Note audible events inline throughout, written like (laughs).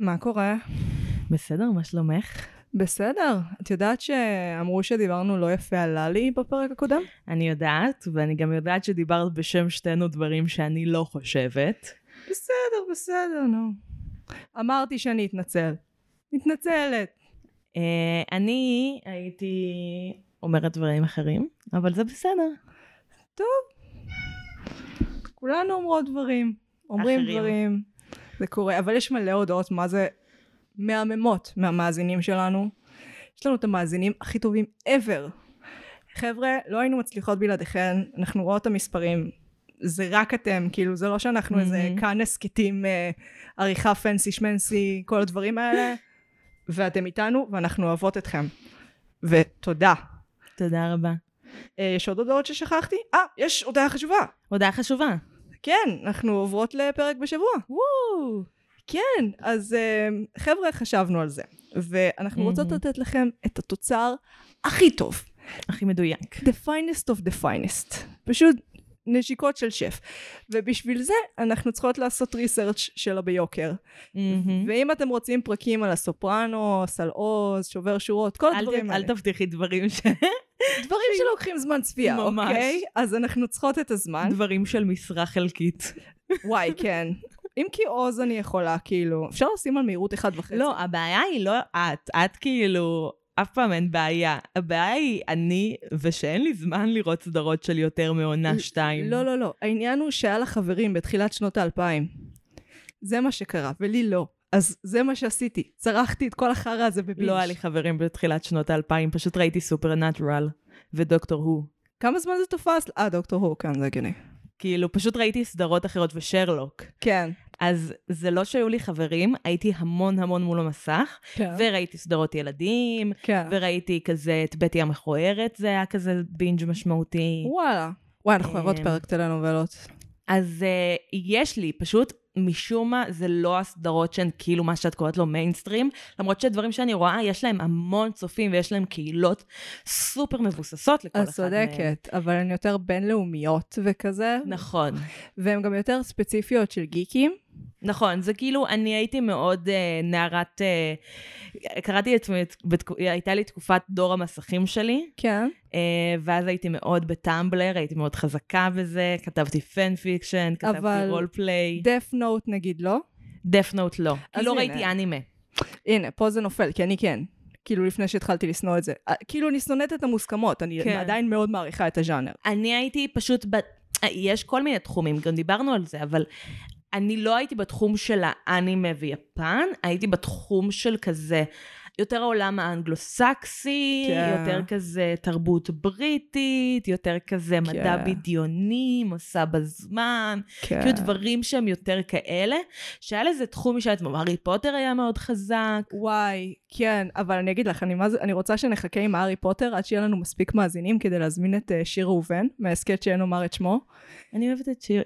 מה קורה? בסדר, מה שלומך? בסדר. את יודעת שאמרו שדיברנו לא יפה על ללי בפרק הקודם? אני יודעת, ואני גם יודעת שדיברת בשם שתינו דברים שאני לא חושבת. בסדר, בסדר, נו. אמרתי שאני אתנצל. מתנצלת. אה, אני הייתי אומרת דברים אחרים, אבל זה בסדר. כולנו אומרות דברים. אומרים אחרים. דברים. זה קורה, אבל יש מלא הודעות מה זה מהממות מהמאזינים שלנו. יש לנו את המאזינים הכי טובים ever. חבר'ה, לא היינו מצליחות בלעדיכן, אנחנו רואות את המספרים. זה רק אתם, כאילו זה לא שאנחנו Mhm. איזה כאן הסכתים, אה, עריכה פנסי שמנסי, כל הדברים האלה, ואתם איתנו ואנחנו אוהבות אתכם. ותודה. תודה רבה. אה, יש עוד הודעות ששכחתי? אה, יש הודעה חשובה. הודעה חשובה. כן, אנחנו עוברות לפרק בשבוע. וואו! כן, אז uh, חבר'ה, חשבנו על זה. ואנחנו רוצות מהמם. לתת לכם את התוצר הכי טוב. הכי מדויק. The finest of the finest. פשוט נשיקות של שף. ובשביל זה אנחנו צריכות לעשות ריסרצ' שלה ביוקר. מהמם. ואם אתם רוצים פרקים על הסופרנוס, על עוז, שובר שורות, כל הדברים האלה. אל תבטיחי דברים ש... דברים (laughs) שלוקחים זמן צפייה, ממש. אוקיי? אז אנחנו צריכות את הזמן. דברים של משרה חלקית. (laughs) וואי, כן. אם כי עוז אני יכולה, כאילו, אפשר לשים על מהירות אחד וחצי. לא, הבעיה היא לא את. את כאילו... אף פעם אין בעיה. הבעיה היא אני, ושאין לי זמן לראות סדרות של יותר מעונה שתיים. לא, לא, לא. העניין הוא שהיה לה חברים בתחילת שנות האלפיים. זה מה שקרה, ולי לא. אז זה מה שעשיתי. צרחתי את כל החרא הזה בבינג'. לא היה לי חברים בתחילת שנות האלפיים, פשוט ראיתי סופרנטרל ודוקטור הו. כמה זמן זה תפס? אה, דוקטור הו, כן, זה הגיוני. כאילו, פשוט ראיתי סדרות אחרות ושרלוק. כן. אז זה לא שהיו לי חברים, הייתי המון המון מול המסך, כן. וראיתי סדרות ילדים, כן. וראיתי כזה את בטי המכוערת, זה היה כזה בינג' משמעותי. וואלה. וואי, אנחנו אוהבות אמ, פרק טלנובלות. אז uh, יש לי, פשוט משום מה זה לא הסדרות שהן כאילו מה שאת קוראת לו מיינסטרים, למרות שדברים שאני רואה, יש להם המון צופים ויש להם קהילות סופר מבוססות לכל את אחד מהם. צודקת, אבל הן יותר בינלאומיות וכזה, נכון. והן גם יותר ספציפיות של גיקים. נכון, זה כאילו, אני הייתי מאוד uh, נערת, uh, קראתי את עצמי, הייתה לי תקופת דור המסכים שלי, כן. uh, ואז הייתי מאוד ב Tumblr, הייתי מאוד חזקה בזה, כתבתי fan fiction, כתבתי אבל- role play, דף נוט נגיד לא. דף נוט לא, כי אז לא הנה. ראיתי אנימה. הנה, פה זה נופל, כי אני כן. כאילו לפני שהתחלתי לשנוא את זה. אה, כאילו אני שונאת את המוסכמות, אני כן. עדיין מאוד מעריכה את הז'אנר. אני הייתי פשוט, ב... יש כל מיני תחומים, גם דיברנו על זה, אבל אני לא הייתי בתחום של האנימה ויפן, הייתי בתחום של כזה, יותר העולם האנגלו-סקסי, כן. יותר כזה תרבות בריטית, יותר כזה מדע כן. בדיוני, מסע בזמן, כן. כאילו דברים שהם יותר כאלה, שהיה לזה תחום משל הארי פוטר היה מאוד חזק. וואי, כן, אבל אני אגיד לך, אני, מה זה, אני רוצה שנחכה עם הארי פוטר עד שיהיה לנו מספיק מאזינים כדי להזמין את uh, שיר ראובן, מההסכת שאין לומר את שמו. אני אוהבת את שיר...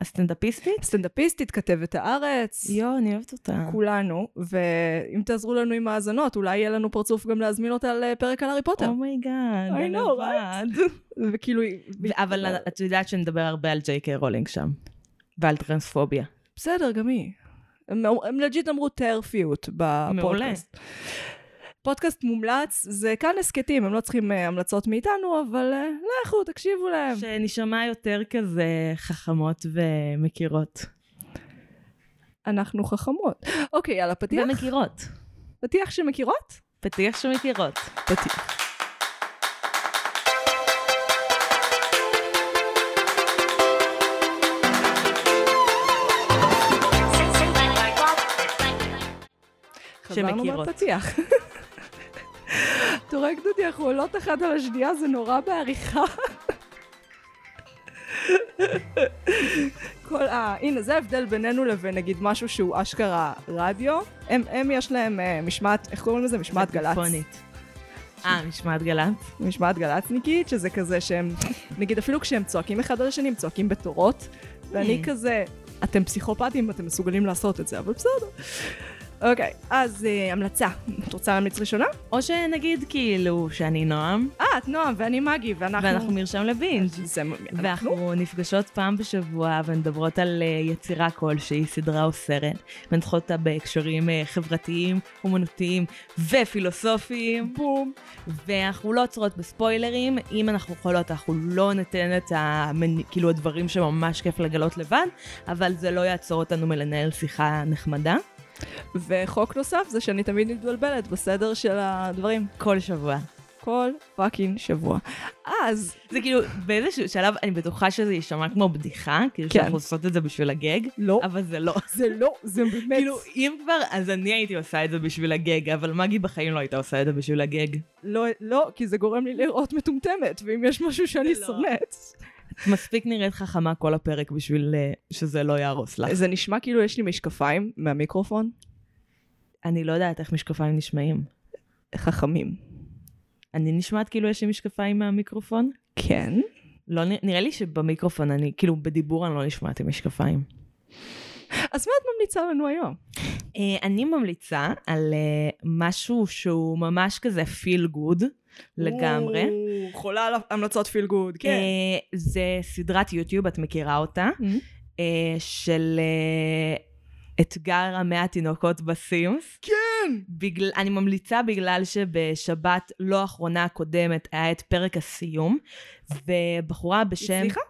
הסטנדאפיסטית? סטנדאפיסטית, כתבת הארץ. יואו, אני אוהבת אותה. כולנו, ואם תעזרו לנו עם האזנות, אולי יהיה לנו פרצוף גם להזמין אותה לפרק על הארי פוטר. Oh my god, I know, right? (laughs) וכאילו, אבל את יודעת שנדבר הרבה על ג'יי קיי רולינג שם. ועל טרנספוביה. בסדר, גם היא. הם, legit אמרו TERF יות בפודקאסט. פודקאסט מומלץ, זה כאן הסכתים, הם לא צריכים uh, המלצות מאיתנו, אבל uh, לכו, תקשיבו להם. שנשמע יותר כזה חכמות ומכירות. אנחנו חכמות. אוקיי, יאללה, פתיח? ומכירות. פתיח שמכירות? פתיח שמכירות. פתיח. חזרנו שמכירות. מהפתיח. אתה רואה גדודי, אנחנו עולות אחת על השנייה, זה נורא בעריכה. כל ה... הנה, זה ההבדל בינינו לבין נגיד משהו שהוא אשכרה רדיו. הם, הם יש להם uh, משמעת, איך קוראים לזה? משמעת גל"צ. טלפונית. אה, משמעת גל"צ? משמעת גל"צניקית, שזה כזה שהם, נגיד אפילו כשהם צועקים אחד על השני, הם צועקים בתורות, ואני Hmm. כזה, אתם פסיכופטים, אתם מסוגלים לעשות את זה, אבל בסדר. אוקיי, אז אה, המלצה. את רוצה להמליץ ראשונה? או שנגיד כאילו שאני נועם, אה, את נועם ואני מגי, ואנחנו... ואנחנו מרשם לבינג'. זה... אנחנו? ואנחנו נפגשות פעם בשבוע ומדברות על אה, יצירה כלשהי, סדרה או סרט, מנתחות אותה בהקשרים אה, חברתיים, אומנותיים ופילוסופיים. בום. ואנחנו לא עוצרות בספוילרים, אם אנחנו יכולות אנחנו לא ניתן את המנ... כאילו הדברים שממש כיף לגלות לבד, אבל זה לא יעצור אותנו מלנהל שיחה נחמדה. וחוק נוסף זה שאני תמיד מתבלבלת בסדר של הדברים. כל שבוע. כל fucking שבוע. אז, זה כאילו, באיזשהו שלב אני בטוחה שזה יישמע כמו בדיחה, כאילו כן. שאנחנו עושות את זה בשביל הגג, לא, אבל זה לא. זה לא, זה באמת... כאילו, אם כבר, אז אני הייתי עושה את זה בשביל הגג, אבל מגי בחיים לא הייתה עושה את זה בשביל הגג. לא, לא, כי זה גורם לי לראות מטומטמת, ואם יש משהו שאני לא. שונאת... מספיק נראית חכמה כל הפרק בשביל אה, שזה לא יהרוס לך. זה נשמע כאילו יש לי משקפיים מהמיקרופון. אני לא יודעת איך משקפיים נשמעים. חכמים. אני נשמעת כאילו יש לי משקפיים מהמיקרופון? כן. לא, נראה לי שבמיקרופון אני, כאילו בדיבור אני לא נשמעת עם משקפיים. אז מה את ממליצה לנו היום? אה, אני ממליצה על אה, משהו שהוא ממש כזה feel good לגמרי. או, חולה על המלצות feel good, כן. אה, זה סדרת יוטיוב, את מכירה אותה, אה, של אה, אתגר המאה התינוקות ב Sims. כן! בגלל, אני ממליצה בגלל שבשבת לא האחרונה הקודמת היה את פרק הסיום, ובחורה בשם... הצליחה?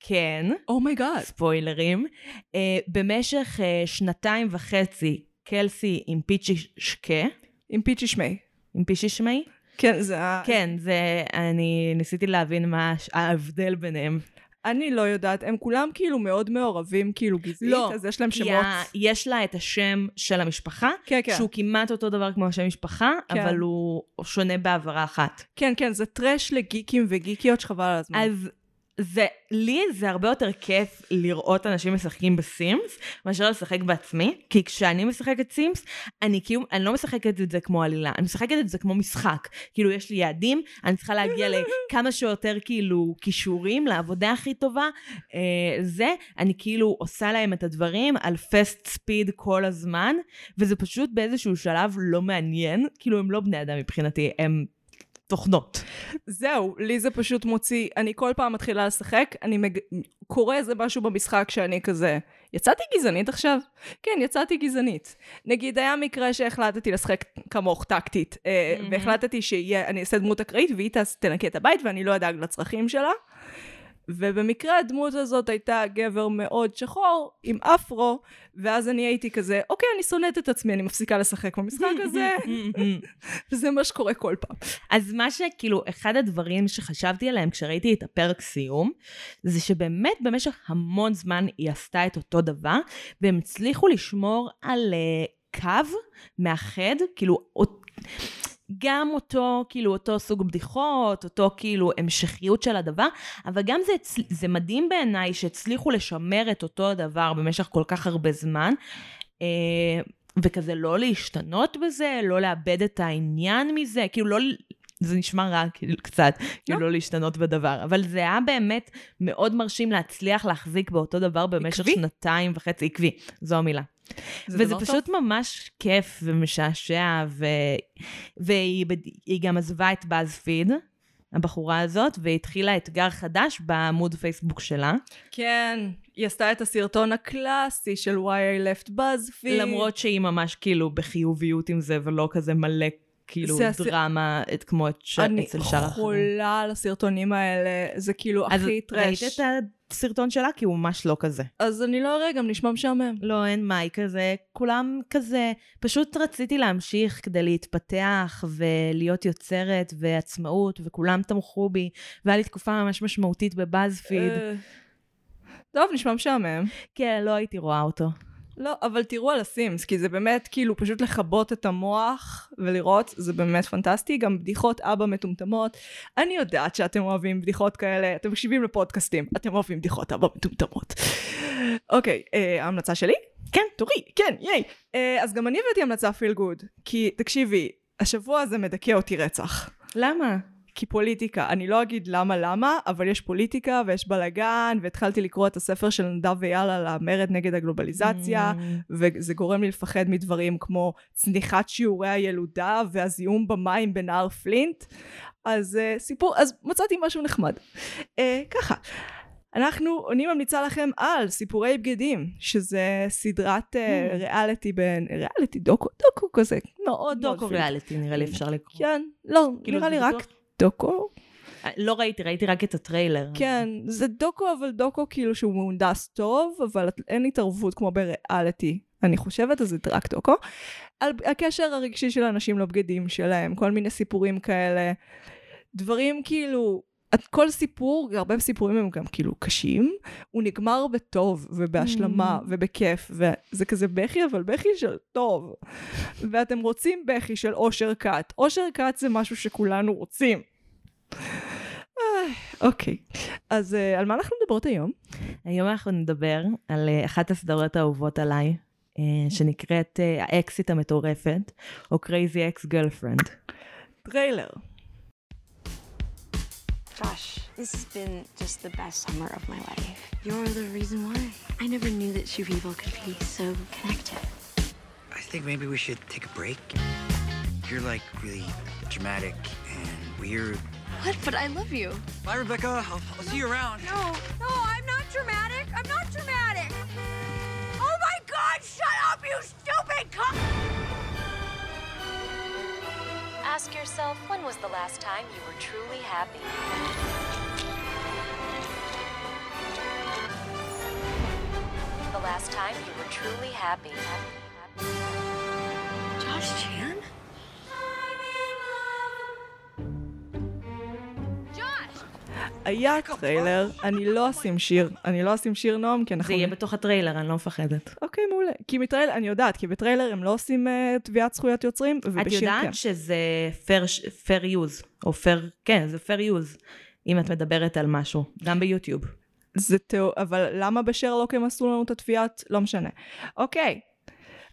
כן, oh my god. ספוילרים. Uh, במשך uh, שנתיים וחצי, קלסי עם פיצ'י שקה, עם פיצ'י שמי. עם פיצ'י שמי? כן, זה ה... כן, זה, אני ניסיתי להבין מה ההבדל ביניהם. אני לא יודעת, הם כולם כאילו מאוד מעורבים, כאילו גזעית, לא, אז יש להם כי שמות. ה- יש לה את השם של המשפחה, כן, כן. שהוא כמעט אותו דבר כמו השם משפחה, כן. אבל הוא שונה בעברה אחת. כן, כן, זה טרש לגיקים וגיקיות שחבל על הזמן. אז זה, לי זה הרבה יותר כיף לראות אנשים משחקים בסימס, מאשר לשחק בעצמי, כי כשאני משחקת סימס, אני כאילו, אני לא משחקת את זה כמו עלילה, אני משחקת את זה כמו משחק. כאילו, יש לי יעדים, אני צריכה להגיע לכמה שיותר כאילו כישורים לעבודה הכי טובה. אה, זה, אני כאילו עושה להם את הדברים על פסט ספיד כל הזמן, וזה פשוט באיזשהו שלב לא מעניין, כאילו, הם לא בני אדם מבחינתי, הם תוכנות. זהו, לי זה פשוט מוציא, אני כל פעם מתחילה לשחק, אני מג... קורא איזה משהו במשחק שאני כזה, יצאתי גזענית עכשיו? כן, יצאתי גזענית. נגיד, היה מקרה שהחלטתי לשחק כמוך טקטית, מהמם. והחלטתי שאני אעשה דמות אקראית והיא תנקה את הבית ואני לא אדאג לצרכים שלה. ובמקרה הדמות הזאת הייתה גבר מאוד שחור, עם אפרו, ואז אני הייתי כזה, אוקיי, אני שונאת את עצמי, אני מפסיקה לשחק במשחק (laughs) הזה, (laughs) וזה מה שקורה כל פעם. אז מה שכאילו, אחד הדברים שחשבתי עליהם כשראיתי את הפרק סיום, זה שבאמת במשך המון זמן היא עשתה את אותו דבר, והם הצליחו לשמור על uh, קו מאחד, כאילו, גם אותו, כאילו, אותו סוג בדיחות, אותו כאילו המשכיות של הדבר, אבל גם זה, זה מדהים בעיניי שהצליחו לשמר את אותו הדבר במשך כל כך הרבה זמן. אה, וכזה לא להשתנות בזה, לא לאבד את העניין מזה, כאילו לא, זה נשמע רע כאילו קצת, כאילו לא להשתנות בדבר, אבל זה היה באמת מאוד מרשים להצליח להחזיק באותו דבר במשך עקבי. שנתיים וחצי, עקבי, זו המילה. זה וזה פשוט ממש כיף ומשעשע, ו... והיא היא גם עזבה את באז-פיד, הבחורה הזאת, והתחילה אתגר חדש בעמוד פייסבוק שלה. כן, היא עשתה את הסרטון הקלאסי של why I left BuzzFeed. למרות שהיא ממש כאילו בחיוביות עם זה, ולא כזה מלא כאילו זה דרמה את, כמו את ש... אני אצל שאר האחרים. חולה על הסרטונים האלה, זה כאילו אז הכי טרש. ראית את הסרטון שלה? כי הוא ממש לא כזה. אז אני לא אראה, גם נשמע משעמם. לא, אין מאי כזה, כולם כזה. פשוט רציתי להמשיך כדי להתפתח ולהיות יוצרת ועצמאות, וכולם תמכו בי, והיה לי תקופה ממש משמעותית בבאזפיד. אה, טוב, נשמע משעמם. כן, לא הייתי רואה אותו. לא, אבל תראו על הסימס, כי זה באמת כאילו פשוט לכבות את המוח ולראות, זה באמת פנטסטי. גם בדיחות אבא מטומטמות. אני יודעת שאתם אוהבים בדיחות כאלה, אתם מקשיבים לפודקאסטים, אתם אוהבים בדיחות אבא מטומטמות. אוקיי, אה, ההמלצה שלי? כן. תורי, כן, ייי. אה, אז גם אני הבאתי המלצה פיל גוד, כי תקשיבי, השבוע הזה מדכא אותי רצח. למה? כי פוליטיקה. אני לא אגיד למה למה, אבל יש פוליטיקה ויש בלאגן, והתחלתי לקרוא את הספר של נדב ואייל על המרד נגד הגלובליזציה, Mm. וזה גורם לי לפחד מדברים כמו צניחת שיעורי הילודה והזיהום במים בנהר פלינט. אז uh, סיפור, אז מצאתי משהו נחמד. Uh, ככה. אנחנו, אני ממליצה לכם על סיפורי בגדים, שזה סדרת uh, Hmm. ריאליטי בין, ריאליטי דוקו, דוקו כזה, מאוד מאוד דוקו. ריאליטי נראה לי אפשר לקרוא. כן, לא, כאילו, נראה לי רק דוקו. לא ראיתי, ראיתי רק את הטריילר. כן, זה דוקו, אבל דוקו כאילו שהוא מהונדס טוב, אבל אין התערבות כמו בריאליטי. אני חושבת, אז זה רק דוקו. על הקשר הרגשי של האנשים לבגדים שלהם, כל מיני סיפורים כאלה. דברים כאילו, כל סיפור, הרבה סיפורים הם גם כאילו קשים, הוא נגמר בטוב ובהשלמה Mm. ובכיף, וזה כזה בכי, אבל בכי של טוב. ואתם רוצים בכי של אושר כת. אושר כת זה משהו שכולנו רוצים. איי, אוקיי, אז אה, על מה אנחנו מדברות היום? היום אנחנו נדבר על אה, אחת הסדרות האהובות עליי, אה, שנקראת אה, האקסית המטורפת, או Crazy Ex Girlfriend. טריילר. Josh, this has been just the best summer of my life. You're the reason why. I never knew that two people could be so connected. I think maybe we should take a break. You're like really dramatic and weird. What? But I love you. Bye, Rebecca. I'll, I'll see you around. No, no, I'm not dramatic. I'm not dramatic. Oh my god, shut up, you stupid cunt! Ask yourself when was the last time you were truly happy? The last time you were truly happy. Josh Chan? היה טריילר, אני לא אשים שיר, אני לא אשים שיר נועם, כי אנחנו... זה יהיה בתוך הטריילר, אני לא מפחדת. אוקיי, מעולה. כי מטריילר, אני יודעת, כי בטריילר הם לא עושים אה, תביעת זכויות יוצרים, את ובשיר כן. יודעת שזה fair use, או fair, כן, זה fair use, אם את מדברת על משהו, גם ביוטיוב. זה תיאור, אבל למה בשרלוק הם עשו לנו את התביעת? לא משנה. אוקיי,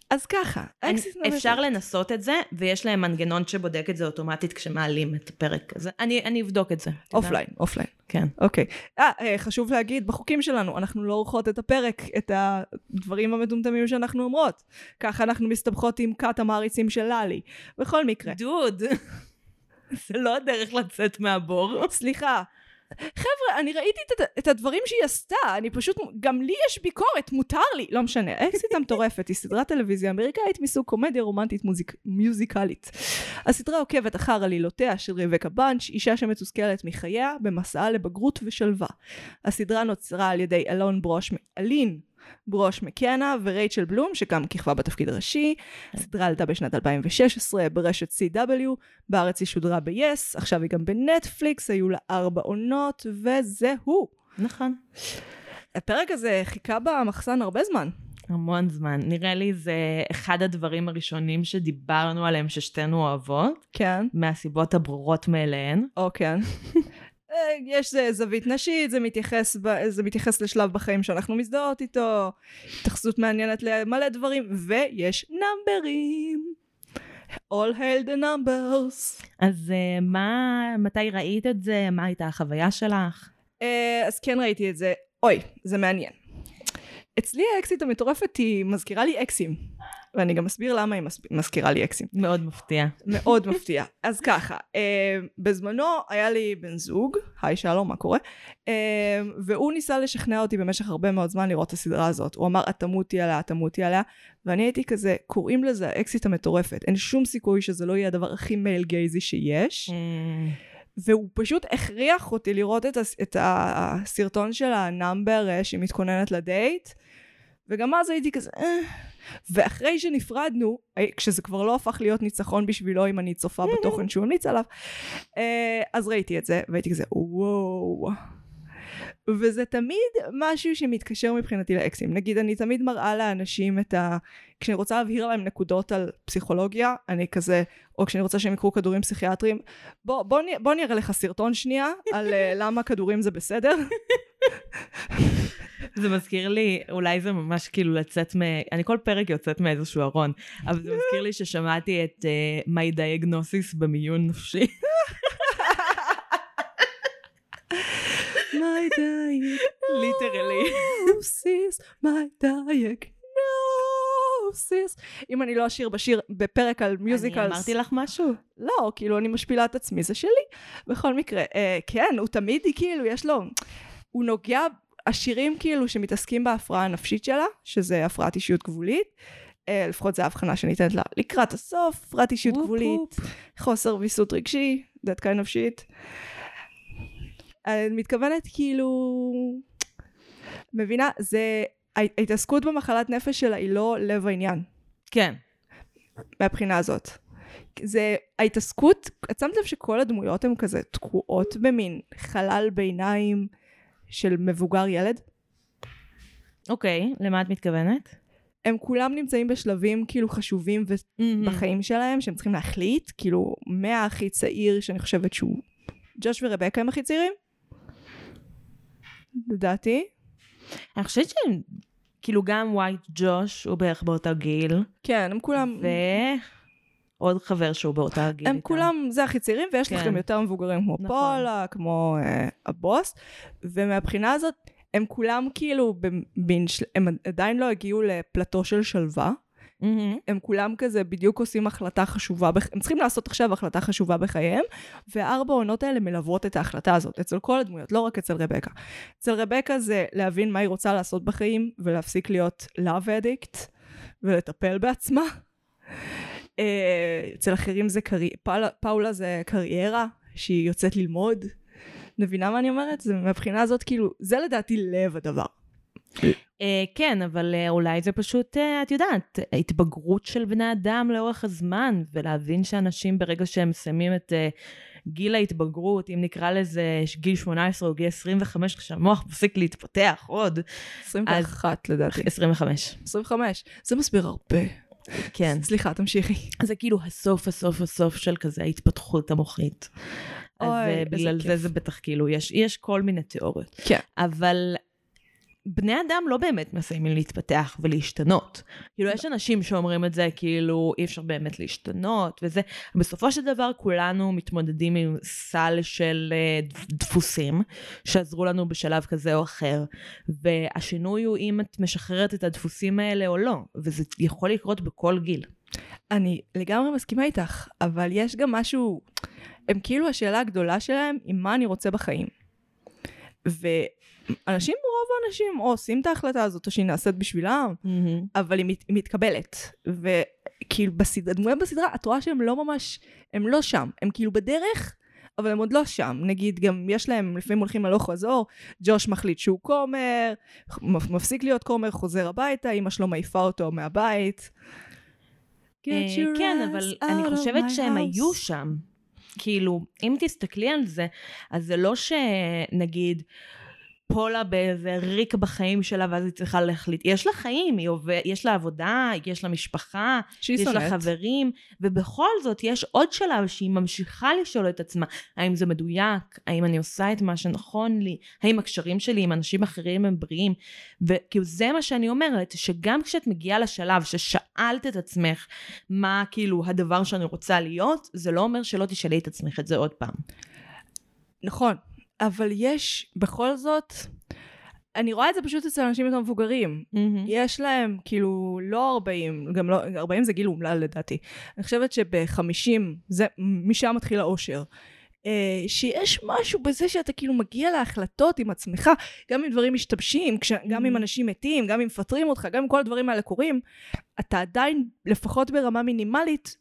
אז ככה, אקסיט נווה- אפשר לנסות את זה, ויש להם מנגנון שבודק את זה אוטומטית כשמעלים את הפרק הזה. אני, אני אבדוק את זה. אופליין, אופליין. כן. אוקיי. אה, אה, חשוב להגיד, בחוקים שלנו, אנחנו לא עורכות את הפרק, את הדברים המטומטמים שאנחנו אומרות. ככה אנחנו מסתבכות עם כת המעריצים של ללי. בכל מקרה. דוד, (laughs) זה לא הדרך לצאת מהבור. סליחה. חבר'ה, אני ראיתי את, את הדברים שהיא עשתה, אני פשוט, גם לי יש ביקורת, מותר לי, לא משנה. אקסיט המטורפת היא סדרת טלוויזיה אמריקאית מסוג קומדיה רומנטית מוזיק, מיוזיקלית. הסדרה עוקבת אחר עלילותיה של רבקה בנץ', אישה שמתוסכלת מחייה, במסעה לבגרות ושלווה. הסדרה נוצרה על ידי אלון ברוש, אלין ברוש מקנה ורייצ'ל בלום, שגם כיכבה בתפקיד הראשי. הסדרה עלתה בשנת 2016 ברשת CW, בארץ היא שודרה ב-yes, עכשיו היא גם בנטפליקס, היו לה ארבע עונות, וזהו. נכון. הפרק הזה חיכה במחסן הרבה זמן. המון זמן. נראה לי זה אחד הדברים הראשונים שדיברנו עליהם ששתינו אוהבות, כן. מהסיבות הברורות מאליהן. או כן. (laughs) אה, יש זה זווית נשית, זה מתייחס, ב, זה מתייחס לשלב בחיים שאנחנו מזדהות איתו, התייחסות מעניינת למלא דברים, ויש נאמברים. All hail the numbers. אז uh, מה, מתי ראית את זה? מה הייתה החוויה שלך? אה, אז כן ראיתי את זה. אוי, זה מעניין. אצלי האקסיט המטורפת היא מזכירה לי אקסים. ואני גם אסביר למה היא מזכירה לי אקסים. מאוד מפתיע. מאוד מפתיע. אז ככה, אה, בזמנו היה לי בן זוג, היי שלום, מה קורה? אה, והוא ניסה לשכנע אותי במשך הרבה מאוד זמן לראות את הסדרה הזאת. הוא אמר, את תמותי עליה, את תמותי עליה, ואני הייתי כזה, קוראים לזה האקסית המטורפת. אין שום סיכוי שזה לא יהיה הדבר הכי male gaze י שיש. אה, והוא פשוט הכריח אותי לראות את, הס, את הסרטון של ה number אה, שהיא מתכוננת לדייט, וגם אז הייתי כזה, אה. ואחרי שנפרדנו, אה, כשזה כבר לא הפך להיות ניצחון בשבילו אם אני צופה בתוכן שהוא המליץ עליו, אה, אז ראיתי את זה, והייתי כזה, וואו. וזה תמיד משהו שמתקשר מבחינתי לאקסים. נגיד, אני תמיד מראה לאנשים את ה... כשאני רוצה להבהיר להם נקודות על פסיכולוגיה, אני כזה, או כשאני רוצה שהם יקחו כדורים פסיכיאטריים, בוא, בוא, נ- בוא אני אראה לך סרטון שנייה על אה, (laughs) למה כדורים זה בסדר. (laughs) זה מזכיר לי, אולי זה ממש כאילו לצאת מ... אני כל פרק יוצאת מאיזשהו ארון, אבל זה מזכיר לי ששמעתי את uh, My Diagnosis במיון נפשי. (laughs) my diet. Literally. No sis, my diet. No sis. אם אני לא אשיר בשיר בפרק על musicals. אני אמרתי לך משהו? לא, כאילו אני משפילה את עצמי, זה שלי. בכל מקרה, אה, כן, הוא תמיד, כאילו, יש לו... הוא נוגע, השירים כאילו שמתעסקים בהפרעה הנפשית שלה, שזה הפרעת אישיות גבולית, אה, לפחות זו האבחנה שניתנת לה לקראת הסוף, הפרעת אישיות גבולית. חוסר ויסות רגשי, that kind of shit. אני מתכוונת כאילו... מבינה? זה... ההתעסקות במחלת נפש שלה היא לא לב העניין. כן. מהבחינה הזאת. זה ההתעסקות, את שמת לב שכל הדמויות הן כזה תקועות במין חלל ביניים של מבוגר ילד? אוקיי, למה את מתכוונת? הם כולם נמצאים בשלבים כאילו חשובים Mm-hmm. בחיים שלהם שהם צריכים להחליט, כאילו מהכי צעיר שאני חושבת שהוא ג'וש ורבקה הם הכי צעירים? לדעתי. אני חושבת שהם, כאילו גם ווייט ג'וש הוא בערך באותו גיל, כן, הם כולם, ועוד חבר שהוא באותה גיל. הם איתם. כולם, זה הכי צעירים, ויש לך כן. גם יותר מבוגרים כמו נכון. פולה, כמו אה, הבוס, ומהבחינה הזאת, הם כולם כאילו, במין, הם עדיין לא הגיעו לפלטו של שלווה, מהמם. הם כולם כזה בדיוק עושים החלטה חשובה. הם צריכים לעשות עכשיו החלטה חשובה בחייהם, והארבע העונות האלה מלוות את ההחלטה הזאת, אצל כל הדמויות, לא רק אצל רבקה. אצל רבקה זה להבין מה היא רוצה לעשות בחיים, ולהפסיק להיות love addict, ולטפל בעצמה. אה, אצל אחרים זה קרי... פאולה, פאולה זה קריירה, שהיא יוצאת ללמוד. מבינה מה אני אומרת? זה מהבחינה הזאת, כאילו, זה לדעתי לב הדבר. אה, כן, אבל אה, אולי זה פשוט, אה, את יודעת, התבגרות של בני אדם לאורך הזמן, ולהבין שאנשים ברגע שהם מסיימים את גיל ההתבגרות, אם נקרא לזה גיל 18 או גיל 25, כשהמוח מפסיק להתפתח עוד, 21 לדעתי. 25, 25. זה מסביר הרבה. כן. סליחה, תמשיכי. זה כאילו הסוף, הסוף, הסוף של כזה ההתפתחות המוחית. אז אוי, בגלל זה כיף. זה בטח כאילו, יש, יש כל מיני תיאוריות. כן. אבל בני אדם לא באמת מסיימים להתפתח ולהשתנות. כאילו, יש אנשים שאומרים את זה, כאילו, אי אפשר באמת להשתנות וזה. בסופו של דבר, כולנו מתמודדים עם סל של אה, דפוסים שעזרו לנו בשלב כזה או אחר. והשינוי הוא אם את משחררת את הדפוסים האלה או לא, וזה יכול לקרות בכל גיל. אני לגמרי מסכימה איתך, אבל יש גם משהו, הם כאילו השאלה הגדולה שלהם היא מה אני רוצה בחיים. ואנשים, רוב האנשים או עושים את ההחלטה הזאת או שהיא נעשית בשבילם, אבל היא, מת, היא מתקבלת. וכאילו בסדרה, הדמויות בסדרה, את רואה שהם לא ממש, הם לא שם, הם כאילו בדרך, אבל הם עוד לא שם. נגיד, גם יש להם, לפעמים הולכים הלוך חזור, ג'וש מחליט שהוא כומר, מפ- מפסיק להיות כומר, חוזר הביתה, אמא שלו מעיפה אותו מהבית. אה, כן, אבל אני חושבת שהם. היו שם. כאילו, אם תסתכלי על זה, אז זה לא שנגיד פולה באיזה ריק בחיים שלה ואז היא צריכה להחליט. יש לה חיים, היא עובד, יש לה עבודה, יש לה משפחה, יש לה שונאת. חברים, ובכל זאת יש עוד שלב שהיא ממשיכה לשאול את עצמה, האם זה מדויק, האם אני עושה את מה שנכון לי, האם הקשרים שלי עם אנשים אחרים הם בריאים, וכאילו זה מה שאני אומרת, שגם כשאת מגיעה לשלב ששאלת את עצמך מה כאילו הדבר שאני רוצה להיות, זה לא אומר שלא תשאלי את עצמך את זה עוד פעם. נכון, אבל יש בכל זאת, אני רואה את זה פשוט אצל אנשים יותר מבוגרים. יש להם כאילו לא 40, גם לא, 40 זה גיל אומלל לדעתי. אני חושבת שב-50, זה, משם מתחיל האושר. אה, שיש משהו בזה שאתה כאילו מגיע להחלטות עם עצמך, גם אם דברים משתבשים, כש, גם אם אנשים מתים, גם אם מפטרים אותך, גם אם כל הדברים האלה קורים, אתה עדיין, לפחות ברמה מינימלית,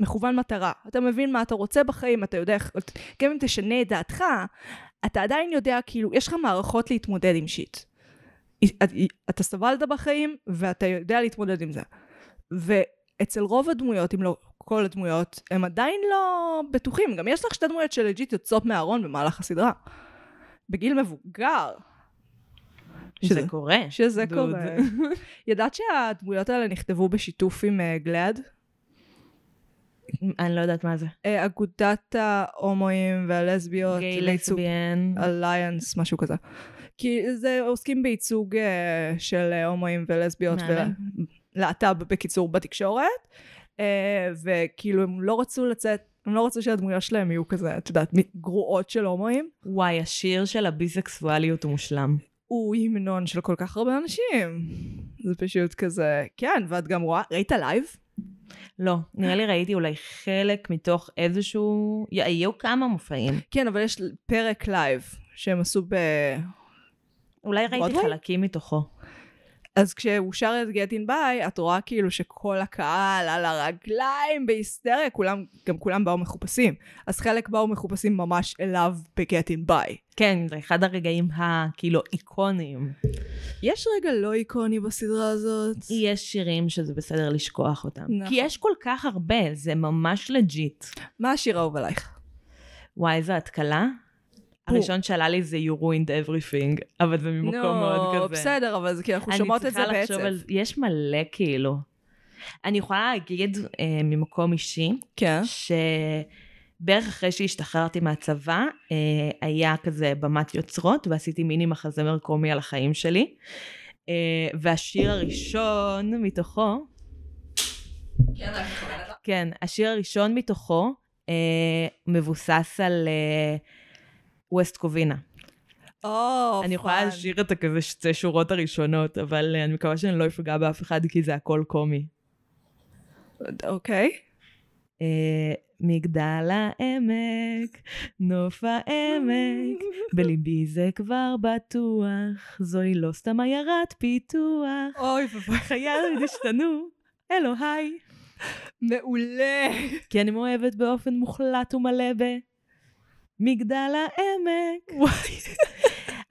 מכוון מטרה. אתה מבין מה אתה רוצה בחיים, אתה יודע, איך- גם אם תשנה את דעתך, אתה עדיין יודע, כאילו, יש לך מערכות להתמודד עם שיט. אתה, סבלת בחיים, ואתה יודע להתמודד עם זה. ואצל רוב הדמויות, אם לא כל הדמויות, הם עדיין לא בטוחים. גם יש לך שתי דמויות שלג'יט יוצאות מהארון במהלך הסדרה. בגיל מבוגר. שזה קורה. שזה דוד. קורה. (laughs) ידעת שהדמויות האלה נכתבו בשיתוף עם uh, גלעד? אני לא יודעת מה זה. אה, אגודת ההומואים והלסביות. גיי לסביאן. אליינס, משהו כזה. כי זה עוסקים בייצוג אה, של הומואים ולסביות. ולהט"ב בקיצור בתקשורת, אה, וכאילו הם לא רצו לצאת הם לא רצו שהדמויות שלהם יהיו כזה, את יודעת, גרועות של הומואים. וואי, השיר של הביסקסואליות הוא מושלם. הוא המנון של כל כך הרבה אנשים. זה פשוט כזה, כן, ואת גם רואה, ראית live? לא, נראה לי ראיתי אולי חלק מתוך איזשהו... היו כמה מופעים. כן, אבל יש פרק live שהם עשו ב... אולי ראיתי? חלקים מתוכו. אז כשהוא שר את Gettin' Bi, את רואה כאילו שכל הקהל על הרגליים בהיסטריה, כולם, גם כולם באו מחופשים. אז חלק באו מחופשים ממש אליו Gettin' Bi. כן, זה אחד הרגעים הכאילו איקוניים. יש רגע לא איקוני בסדרה הזאת? יש שירים שזה בסדר לשכוח אותם. נכון. כי יש כל כך הרבה, זה ממש לג'יט. מה השיר האהוב עלייך? וואי, איזה התקלה. הראשון שעלה לי זה You ruined everything, אבל זה ממקום מאוד כזה. בסדר, אבל זה כי אנחנו שומעות את זה אני צריכה בעצם. לחשוב על... יש מלא כאילו. אני יכולה להגיד אה, ממקום אישי, כן. שבערך אחרי שהשתחררתי מהצבא, אה, היה כזה במת יוצרות, ועשיתי מיני מחזמר קומי על החיים שלי. אה, והשיר הראשון מתוכו, כן, השיר הראשון מתוכו אה, מבוסס על אה, ווסט קובינה. או, אני יכולה. לשיר את הכזה שתי שורות הראשונות, אבל אה, אני מקווה שאני לא אפגע באף אחד, כי זה הכל קומי. אוקיי. אה, מגדל העמק, נוף העמק, (laughs) בליבי זה כבר בטוח, זוהי לא סתם עיירת פיתוח. אוי ואבוי. חייו השתנו, אלוהי. מעולה. כי אני מאוהבת באופן מוחלט ומלא ב... מגדל העמק.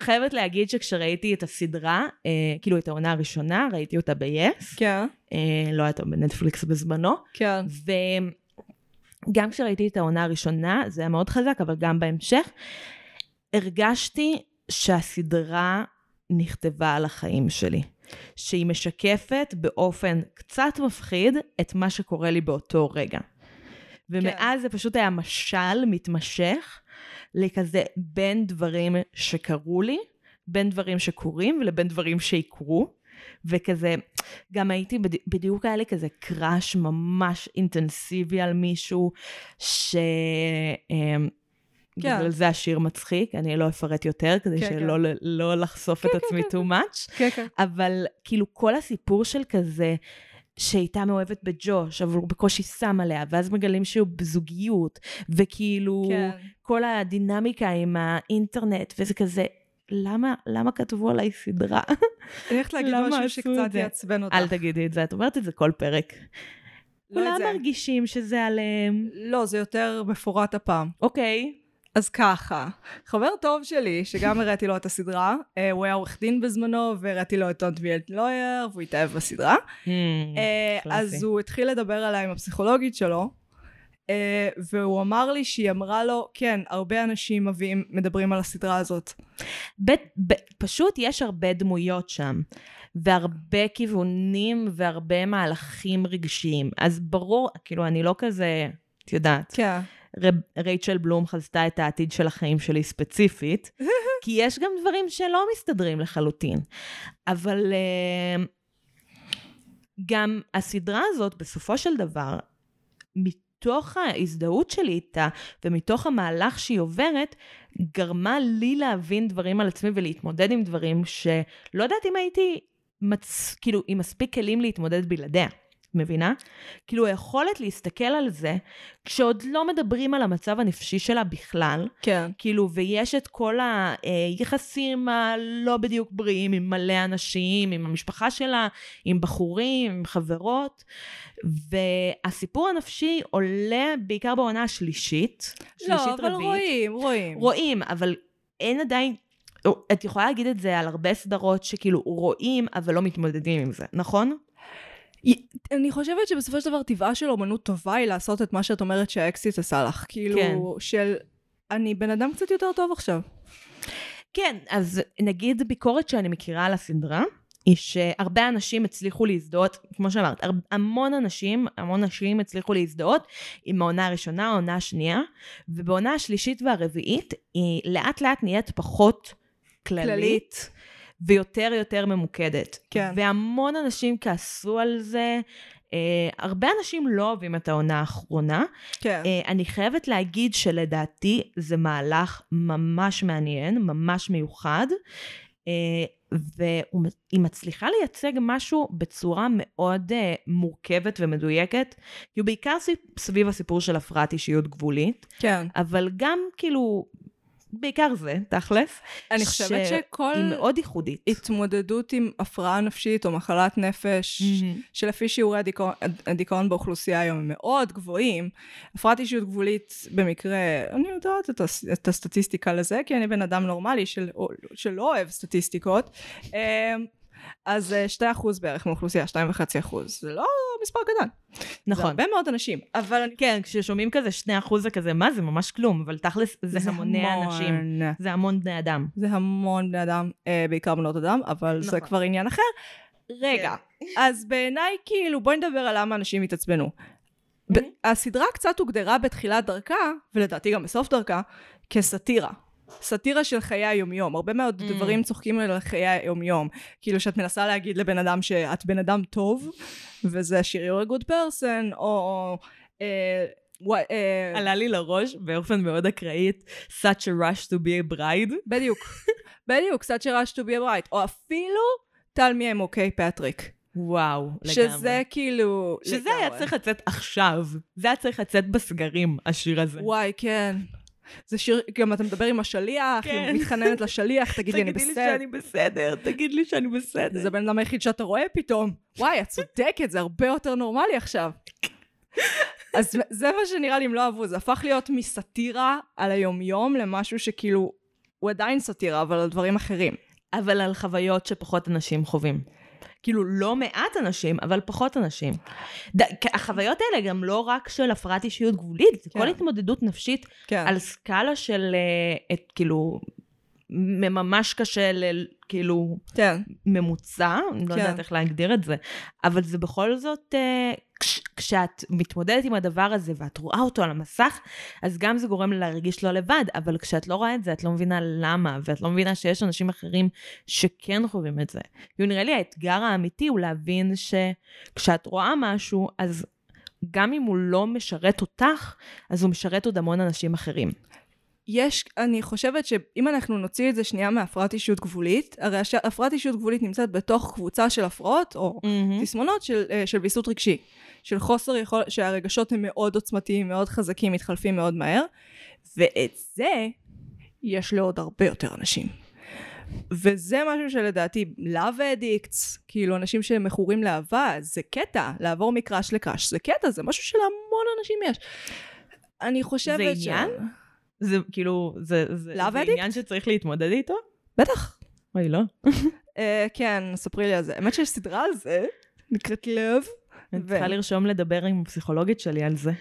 חייבת להגיד שכשראיתי את הסדרה, אה, כאילו את העונה הראשונה, ראיתי אותה ב-yes, כן. אה, לא הייתה בנטפליקס בזמנו, כן. וגם כשראיתי את העונה הראשונה, זה היה מאוד חזק, אבל גם בהמשך, הרגשתי שהסדרה נכתבה על החיים שלי. שהיא משקפת באופן קצת מפחיד את מה שקורה לי באותו רגע. ומאז זה פשוט היה משל מתמשך לכזה בין דברים שקרו לי, בין דברים שקורים ולבין דברים שיקרו. וכזה, גם הייתי, בד... בדיוק היה לי כזה קראש ממש אינטנסיבי על מישהו, ש... אמ, כן. בגלל זה השיר מצחיק, אני לא אפרט יותר, כדי כן, שלא ל- לא לחשוף את עצמי too much. כן, כן. אבל כאילו כל הסיפור של כזה, שהייתה מאוהבת בג'וש, אבל הוא בקושי שם עליה, ואז מגלים שהוא בזוגיות, וכאילו כן. כל הדינמיקה עם האינטרנט, וזה כזה, למה, למה כתבו עליי סדרה? אני הולכת להגיד משהו שקצת? יעצבן אותך. אל תגידי את זה, את אומרת את זה כל פרק. לא כולם. מרגישים שזה עליהם. לא, זה יותר מפורט הפעם. אוקיי. אז ככה, חבר טוב שלי, שגם הראיתי לו את הסדרה, אה, הוא היה עורך דין בזמנו, והראיתי לו את be a lawyer, והוא התאהב בסדרה. Hmm, אה. אז הוא התחיל לדבר עליה עם הפסיכולוגית שלו, אה, והוא אמר לי שהיא אמרה לו, כן, הרבה אנשים מביאים, מדברים על הסדרה הזאת. ב- ב- פשוט יש הרבה דמויות שם, והרבה כיוונים והרבה מהלכים רגשיים. אז ברור, כאילו, אני לא כזה, את יודעת, כן. רייצ'ל בלום חזתה את העתיד של החיים שלי ספציפית, (laughs) כי יש גם דברים שלא מסתדרים לחלוטין. אבל uh, גם הסדרה הזאת, בסופו של דבר, מתוך ההזדהות שלי איתה, ומתוך המהלך שהיא עוברת, גרמה לי להבין דברים על עצמי ולהתמודד עם דברים שלא יודעת אם הייתי, מצ... כאילו, עם מספיק כלים להתמודד בלעדיה. מבינה? כאילו היכולת להסתכל על זה, כשעוד לא מדברים על המצב הנפשי שלה בכלל, כן. כאילו, ויש את כל היחסים הלא בדיוק בריאים עם מלא אנשים, עם המשפחה שלה, עם בחורים, עם חברות, והסיפור הנפשי עולה בעיקר בעונה השלישית, שלישית לא, אבל רביעית. רואים, רואים. רואים, אבל אין עדיין... את יכולה להגיד את זה על הרבה סדרות שכאילו רואים, אבל לא מתמודדים עם זה, נכון? אני חושבת שבסופו של דבר טבעה של אומנות טובה היא לעשות את מה שאת אומרת שהאקסיט עשה לך. כאילו, כן. של אני בן אדם קצת יותר טוב עכשיו. כן, אז נגיד ביקורת שאני מכירה על הסדרה, היא שהרבה אנשים הצליחו להזדהות, כמו שאמרת, המון אנשים, המון נשים הצליחו להזדהות עם העונה הראשונה, העונה השנייה, ובעונה השלישית והרביעית היא לאט לאט נהיית פחות כללית, כללית. ויותר יותר ממוקדת. כן. והמון אנשים כעסו על זה, אה, הרבה אנשים לא אוהבים את העונה האחרונה. כן. אה, אני חייבת להגיד שלדעתי זה מהלך ממש מעניין, ממש מיוחד. אה, והיא מצליחה לייצג משהו בצורה מאוד uh, מורכבת ומדויקת, כי הוא בעיקר סביב הסיפור של הפרעת אישיות גבולית, כן. אבל גם כאילו, בעיקר זה, תכלס. אני חושבת שכל היא מאוד ייחודית. התמודדות עם הפרעה נפשית או מחלת נפש, מהמם. שלפי שיעורי הדיכאון, הדיכאון באוכלוסייה היום הם מאוד גבוהים. הפרעת אישיות גבולית במקרה, אני יודעת את, הס, את הסטטיסטיקה לזה, כי אני בן אדם נורמלי של, שלא אוהב סטטיסטיקות. אז אה, 2% בערך מהאוכלוסייה, 2.5%. זה לא מספר. זה נכון. הרבה מאוד אנשים, אבל אני... כן, כששומעים כזה 2% זה כזה, מה זה ממש כלום, אבל תכלס זה, המוני המון. אנשים. זה המון בני אדם. זה המון בני אדם, אה, בעיקר בנות אדם, אבל זה נכון. כבר עניין אחר. רגע, אז בעיניי כאילו בואי נדבר על למה אנשים התעצבנו. ב- הסדרה קצת הוגדרה בתחילת דרכה, ולדעתי גם בסוף דרכה, כסאטירה. סאטירה של חיי היומיום. הרבה מאוד Mm. דברים צוחקים על חיי היומיום. כאילו שאת מנסה להגיד לבן אדם שאת בן אדם טוב, וזה שיר you're a good person, או... אה, אה, עלה לי לראש באופן מאוד אקראית, such a rush to be a bride. בדיוק, בדיוק, such a rush to be a right, או אפילו tell me I'm okay פטריק. וואו, לגמרי. שזה כאילו... שזה היה לגמרי. צריך לצאת עכשיו. זה היה צריך לצאת בסגרים, השיר הזה. וואי, כן. זה שיר, גם אתה מדבר עם השליח, כן. היא מתחננת לשליח, תגיד לי, אני תגידי לי בסדר. שאני בסדר, תגיד לי שאני בסדר. זה הבן אדם היחיד שאתה רואה פתאום. וואי, את צודקת, זה הרבה יותר נורמלי עכשיו. אז זה מה שנראה לי הם לא אהבו, זה הפך להיות מסאטירה על היומיום למשהו שכאילו, הוא עדיין סאטירה, אבל על דברים אחרים. אבל על חוויות שפחות אנשים חווים. כאילו, לא מעט אנשים, אבל פחות אנשים. ד... החוויות האלה גם לא רק של הפרעת אישיות גבולית, זה כן. כל התמודדות נפשית כן. על סקאלה של, אה, את, כאילו, ממש קשה, ל... כאילו, כן. ממוצע, לא כן. יודעת איך להגדיר את זה, אבל זה בכל זאת, אה, כש, כשאת מתמודדת עם הדבר הזה ואת רואה אותו על המסך, אז גם זה גורם לה להרגיש לא לבד, אבל כשאת לא רואה את זה, את לא מבינה למה, ואת לא מבינה שיש אנשים אחרים שכן חווים את זה. כאילו נראה לי האתגר האמיתי הוא להבין שכשאת רואה משהו, אז גם אם הוא לא משרת אותך, אז הוא משרת עוד המון אנשים אחרים. יש, אני חושבת שאם אנחנו נוציא את זה שנייה מהפרעת אישיות גבולית, הרי הפרעת אישיות גבולית נמצאת בתוך קבוצה של הפרעות, או Mm-hmm. תסמונות של, אה, של ויסות רגשי, של חוסר יכול, שהרגשות הם מאוד עוצמתיים, מאוד חזקים, מתחלפים מאוד מהר, ואת זה יש לעוד הרבה יותר אנשים. וזה משהו שלדעתי לאו אדיקטס, כאילו אנשים שמכורים לאהבה, זה קטע, לעבור מקראש לקראש, זה קטע, זה משהו שלהמון אנשים יש. אני חושבת זה עניין? זה כאילו, זה, זה, זה? עניין שצריך להתמודד איתו? בטח. אוי, לא. אה, כן, ספרי לי על זה. האמת שיש סדרה על זה, נקראת לב. אני ו- צריכה לרשום לדבר עם הפסיכולוגית שלי על זה.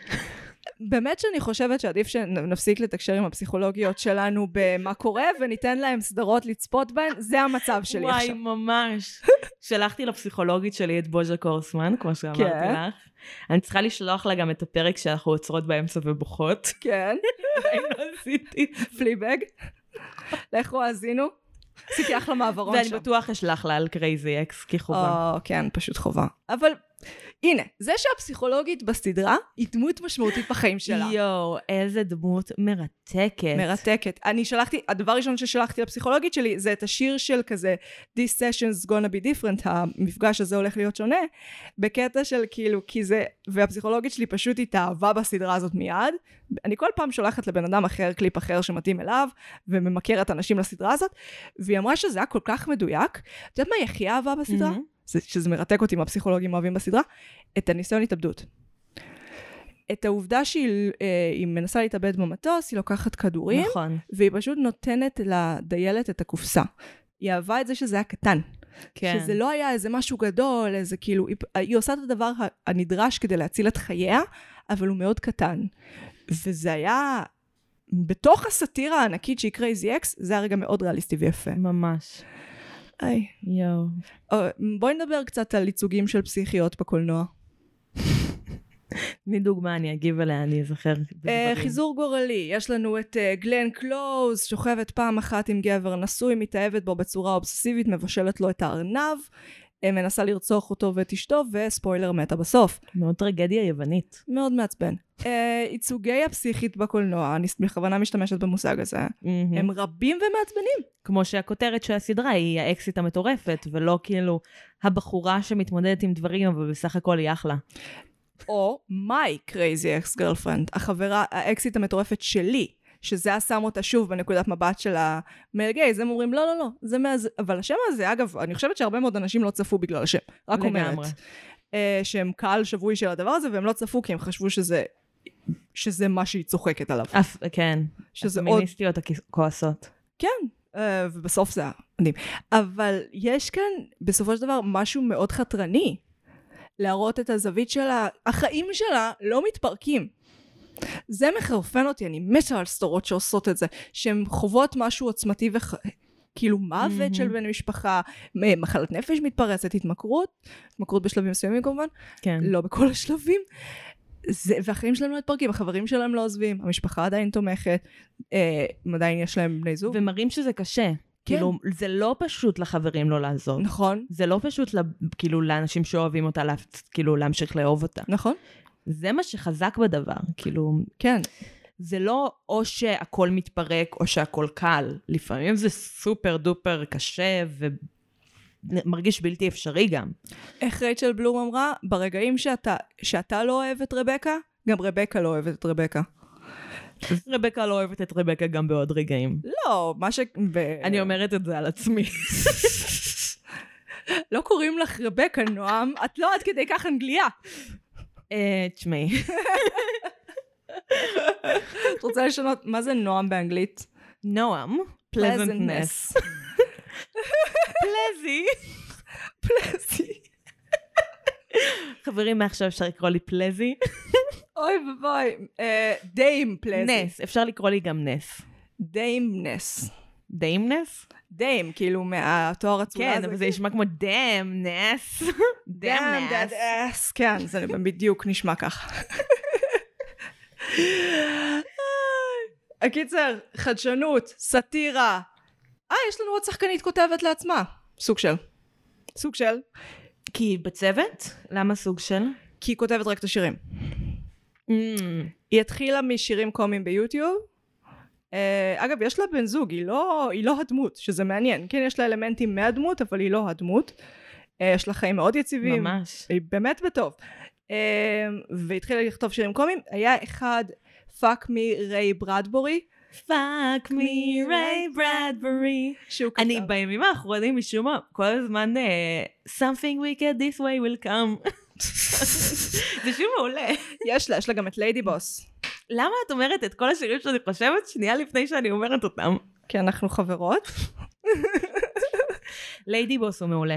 באמת שאני חושבת שעדיף שנפסיק לתקשר עם הפסיכולוגיות שלנו במה קורה, וניתן להם סדרות לצפות בהן, זה המצב שלי וואי, עכשיו. ממש. שלחתי לפסיכולוגית שלי את BoJack Horseman, כמו שאמרתי כן. לך. אני צריכה לשלוח לה גם את הפרק שאנחנו עוצרות באמצע ובוכות. כן, (laughs) לא עשיתי. Fleabag. לכו האזינו. עשיתי אחלה מעברון ואני שם. בטוח אשלח לה על Crazy Ex כחובה. או, כן, פשוט חובה. אבל הנה, זה שהפסיכולוגית בסדרה היא דמות משמעותית בחיים שלה. יואו, איזה דמות מרתקת. מרתקת. אני שלחתי, הדבר הראשון ששלחתי לפסיכולוגית שלי זה את השיר של כזה This session's gonna be different, המפגש הזה הולך להיות שונה, בקטע של כאילו, כי זה, והפסיכולוגית שלי פשוט התאהבה בסדרה הזאת מיד. אני כל פעם שולחת לבן אדם אחר קליפ אחר שמתאים אליו, וממכרת אנשים לסדרה הזאת, והיא אמרה שזה היה כל כך מדויק. את יודעת מה היא הכי אהבה בסדרה? מהמם. זה, שזה מרתק אותי מה הפסיכולוגים אוהבים בסדרה, את הניסיון התאבדות. את העובדה שהיא אה, מנסה להתאבד במטוס, היא לוקחת כדורים, נכון. והיא פשוט נותנת לדיילת את הקופסה. היא אהבה את זה שזה היה קטן. כן. שזה לא היה איזה משהו גדול, איזה כאילו, היא, היא עושה את הדבר הנדרש כדי להציל את חייה, אבל הוא מאוד קטן. וזה היה, בתוך הסאטירה הענקית שהיא crazy ex, זה היה רגע מאוד ריאליסטי ויפה. ממש. היי. יואו. או, בואי נדבר קצת על ייצוגים של פסיכיות בקולנוע. (laughs) תני דוגמה, אני אגיב עליה, אני אזכר. אה. חיזור גורלי, יש לנו את אה, גלן קלוז, שוכבת פעם אחת עם גבר נשוי, מתאהבת בו בצורה אובססיבית, מבשלת לו את הארנב. אה, מנסה לרצוח אותו ואת אשתו, וספוילר מתה בסוף. מאוד טרגדיה יוונית. מאוד מעצבן. אה, ייצוגי הפסיכית בקולנוע, אני בכוונה משתמשת במושג הזה, הם רבים ומעצבנים. כמו שהכותרת של הסדרה היא האקסיט המטורפת, ולא כאילו הבחורה שמתמודדת עם דברים, אבל בסך הכל היא אחלה. או my crazy ex girlfriend, החברה, האקסית המטורפת שלי, שזה היה שם אותה שוב בנקודת מבט של ה male gaze, הם אומרים לא, לא, לא, זה מה... זה-" אבל השם הזה, אגב, אני חושבת שהרבה מאוד אנשים לא צפו בגלל השם, רק לגמרי. אומרת. אה, שהם קהל שבוי של הדבר הזה, והם לא צפו כי הם חשבו שזה, שזה מה שהיא צוחקת עליו. אף, כן. שזה עוד הפמיניסטיות הכועסות. כן, אה, ובסוף זה היה מדהים. אבל יש כאן בסופו של דבר משהו מאוד חתרני. להראות את הזווית שלה, החיים שלה לא מתפרקים. זה מחרפן אותי, אני מתה על סדרות שעושות את זה, שהן חוות משהו עוצמתי וח... כאילו מוות של בן משפחה, מ- מחלת נפש מתפרצת, התמכרות, התמכרות בשלבים מסוימים כמובן, כן. לא בכל השלבים. זה, והחיים שלהם לא מתפרקים, החברים שלהם לא עוזבים, המשפחה עדיין תומכת, אה, עדיין יש להם בני זוג. ומראים שזה קשה. כאילו, זה לא פשוט לחברים לא לעזוב. נכון, זה לא פשוט, ל- כאילו, לאנשים שאוהבים אותה, לה- כאילו, להמשיך לאהוב אותה. נכון, זה מה שחזק בדבר. כאילו, כן. זה לא או שהכל מתפרק או שהכל קל. לפעמים זה סופר דופר קשה ומרגיש בלתי אפשרי גם. איך רייצ'ל בלום אמרה? ברגעים שאתה, שאתה לא אוהב את רבקה, גם רבקה לא אוהבת את רבקה. רבקה לא אוהבת את רבקה גם בעוד רגעים. לא, מה ש... ב... אני אומרת את זה על עצמי. (laughs) לא קוראים לך רבקה, נועם, את לא עד כדי כך אנגליה. אה, תשמעי. את רוצה לשנות, מה זה נועם באנגלית? נועם. פלזנטנס. פלזי. פלזי. חברים, מעכשיו אפשר לקרוא לי פלזי. אוי ואבוי. אה, דיים פלזי. נס, אפשר לקרוא לי גם נס. דיים נס. דיימנס? דיים, כאילו מהתואר הצולה כן. אבל זה נשמע כמו דאם, נס. (laughs) דאם that ass. כן, זה בדיוק נשמע ככה. (laughs) הקיצר, חדשנות, סאטירה. אה, יש לנו עוד שחקנית כותבת לעצמה. סוג של. סוג של. כי היא בצוות? למה סוג של? כי היא כותבת רק את השירים. Mm. היא התחילה משירים קומיים ביוטיוב. Uh, אגב, יש לה בן זוג, היא לא, היא לא הדמות, שזה מעניין. כן, יש לה אלמנטים מהדמות, אבל היא לא הדמות. Uh, יש לה חיים מאוד יציבים. ממש. היא באמת בטוב. Um, והתחילה לכתוב שירים קומיים. היה אחד, fuck me ריי ברדבורי, fuck me ריי ברדברי. שהוא כתב. אני בימים האחרונים משום מה כל הזמן אה, something wicked this way will come. (laughs) זה שוב מעולה. יש לה, יש לה גם את lady boss. למה את אומרת את כל השירים שאני חושבת שנייה לפני שאני אומרת אותם? כי אנחנו חברות. (laughs) ליידי בוס הוא מעולה.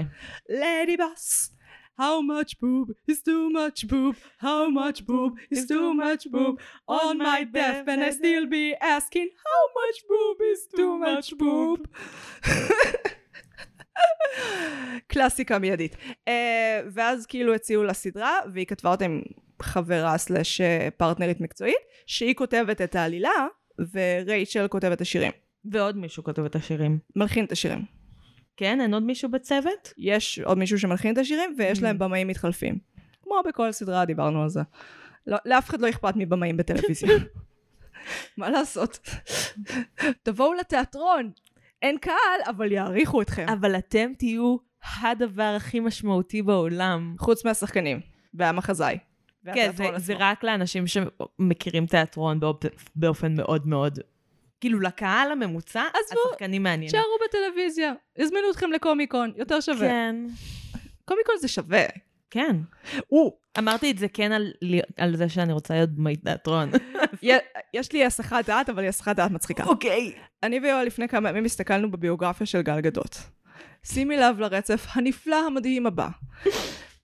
Lady boss, how much boob is too much boob? How much boob is too much boob? On my death, and I still be asking, how much boob is too much boob? (laughs) קלאסיקה מיידית. Uh, ואז כאילו הציעו לה סדרה, והיא כתבה אותה עם חברה סלאש אה, פרטנרית מקצועית, שהיא כותבת את העלילה, ורייצ'ל כותבת את השירים. ועוד מישהו כותב את השירים. מלחין את השירים. כן? אין עוד מישהו בצוות? יש עוד מישהו שמלחין את השירים, ויש להם במאים מתחלפים. כמו בכל סדרה, דיברנו על זה. לא, לאף אחד לא אכפת מבמאים בטלוויזיה. (laughs) מה לעשות? תבואו לתיאטרון, אין קהל, אבל יעריכו אתכם. אבל אתם תהיו הדבר הכי משמעותי בעולם. חוץ מהשחקנים, והמחזאי. כן, זה, והתיאטרון זה עצמו. רק לאנשים שמכירים תיאטרון באופ... באופן מאוד מאוד... כאילו, לקהל הממוצע, השחקנים מעניינים. שערו בטלוויזיה, הזמינו אתכם לקומיקון, יותר שווה. כן. קומיקון זה שווה. כן. או, אמרתי את זה כן על, על זה שאני רוצה להיות במאית תיאטרון. (laughs) יש לי הסחת דעת, אבל היא הסחת דעת מצחיקה. אוקיי. אני ויואל לפני כמה ימים הסתכלנו בביוגרפיה של גל גדות. שימי לב לרצף הנפלא המדהים הבא.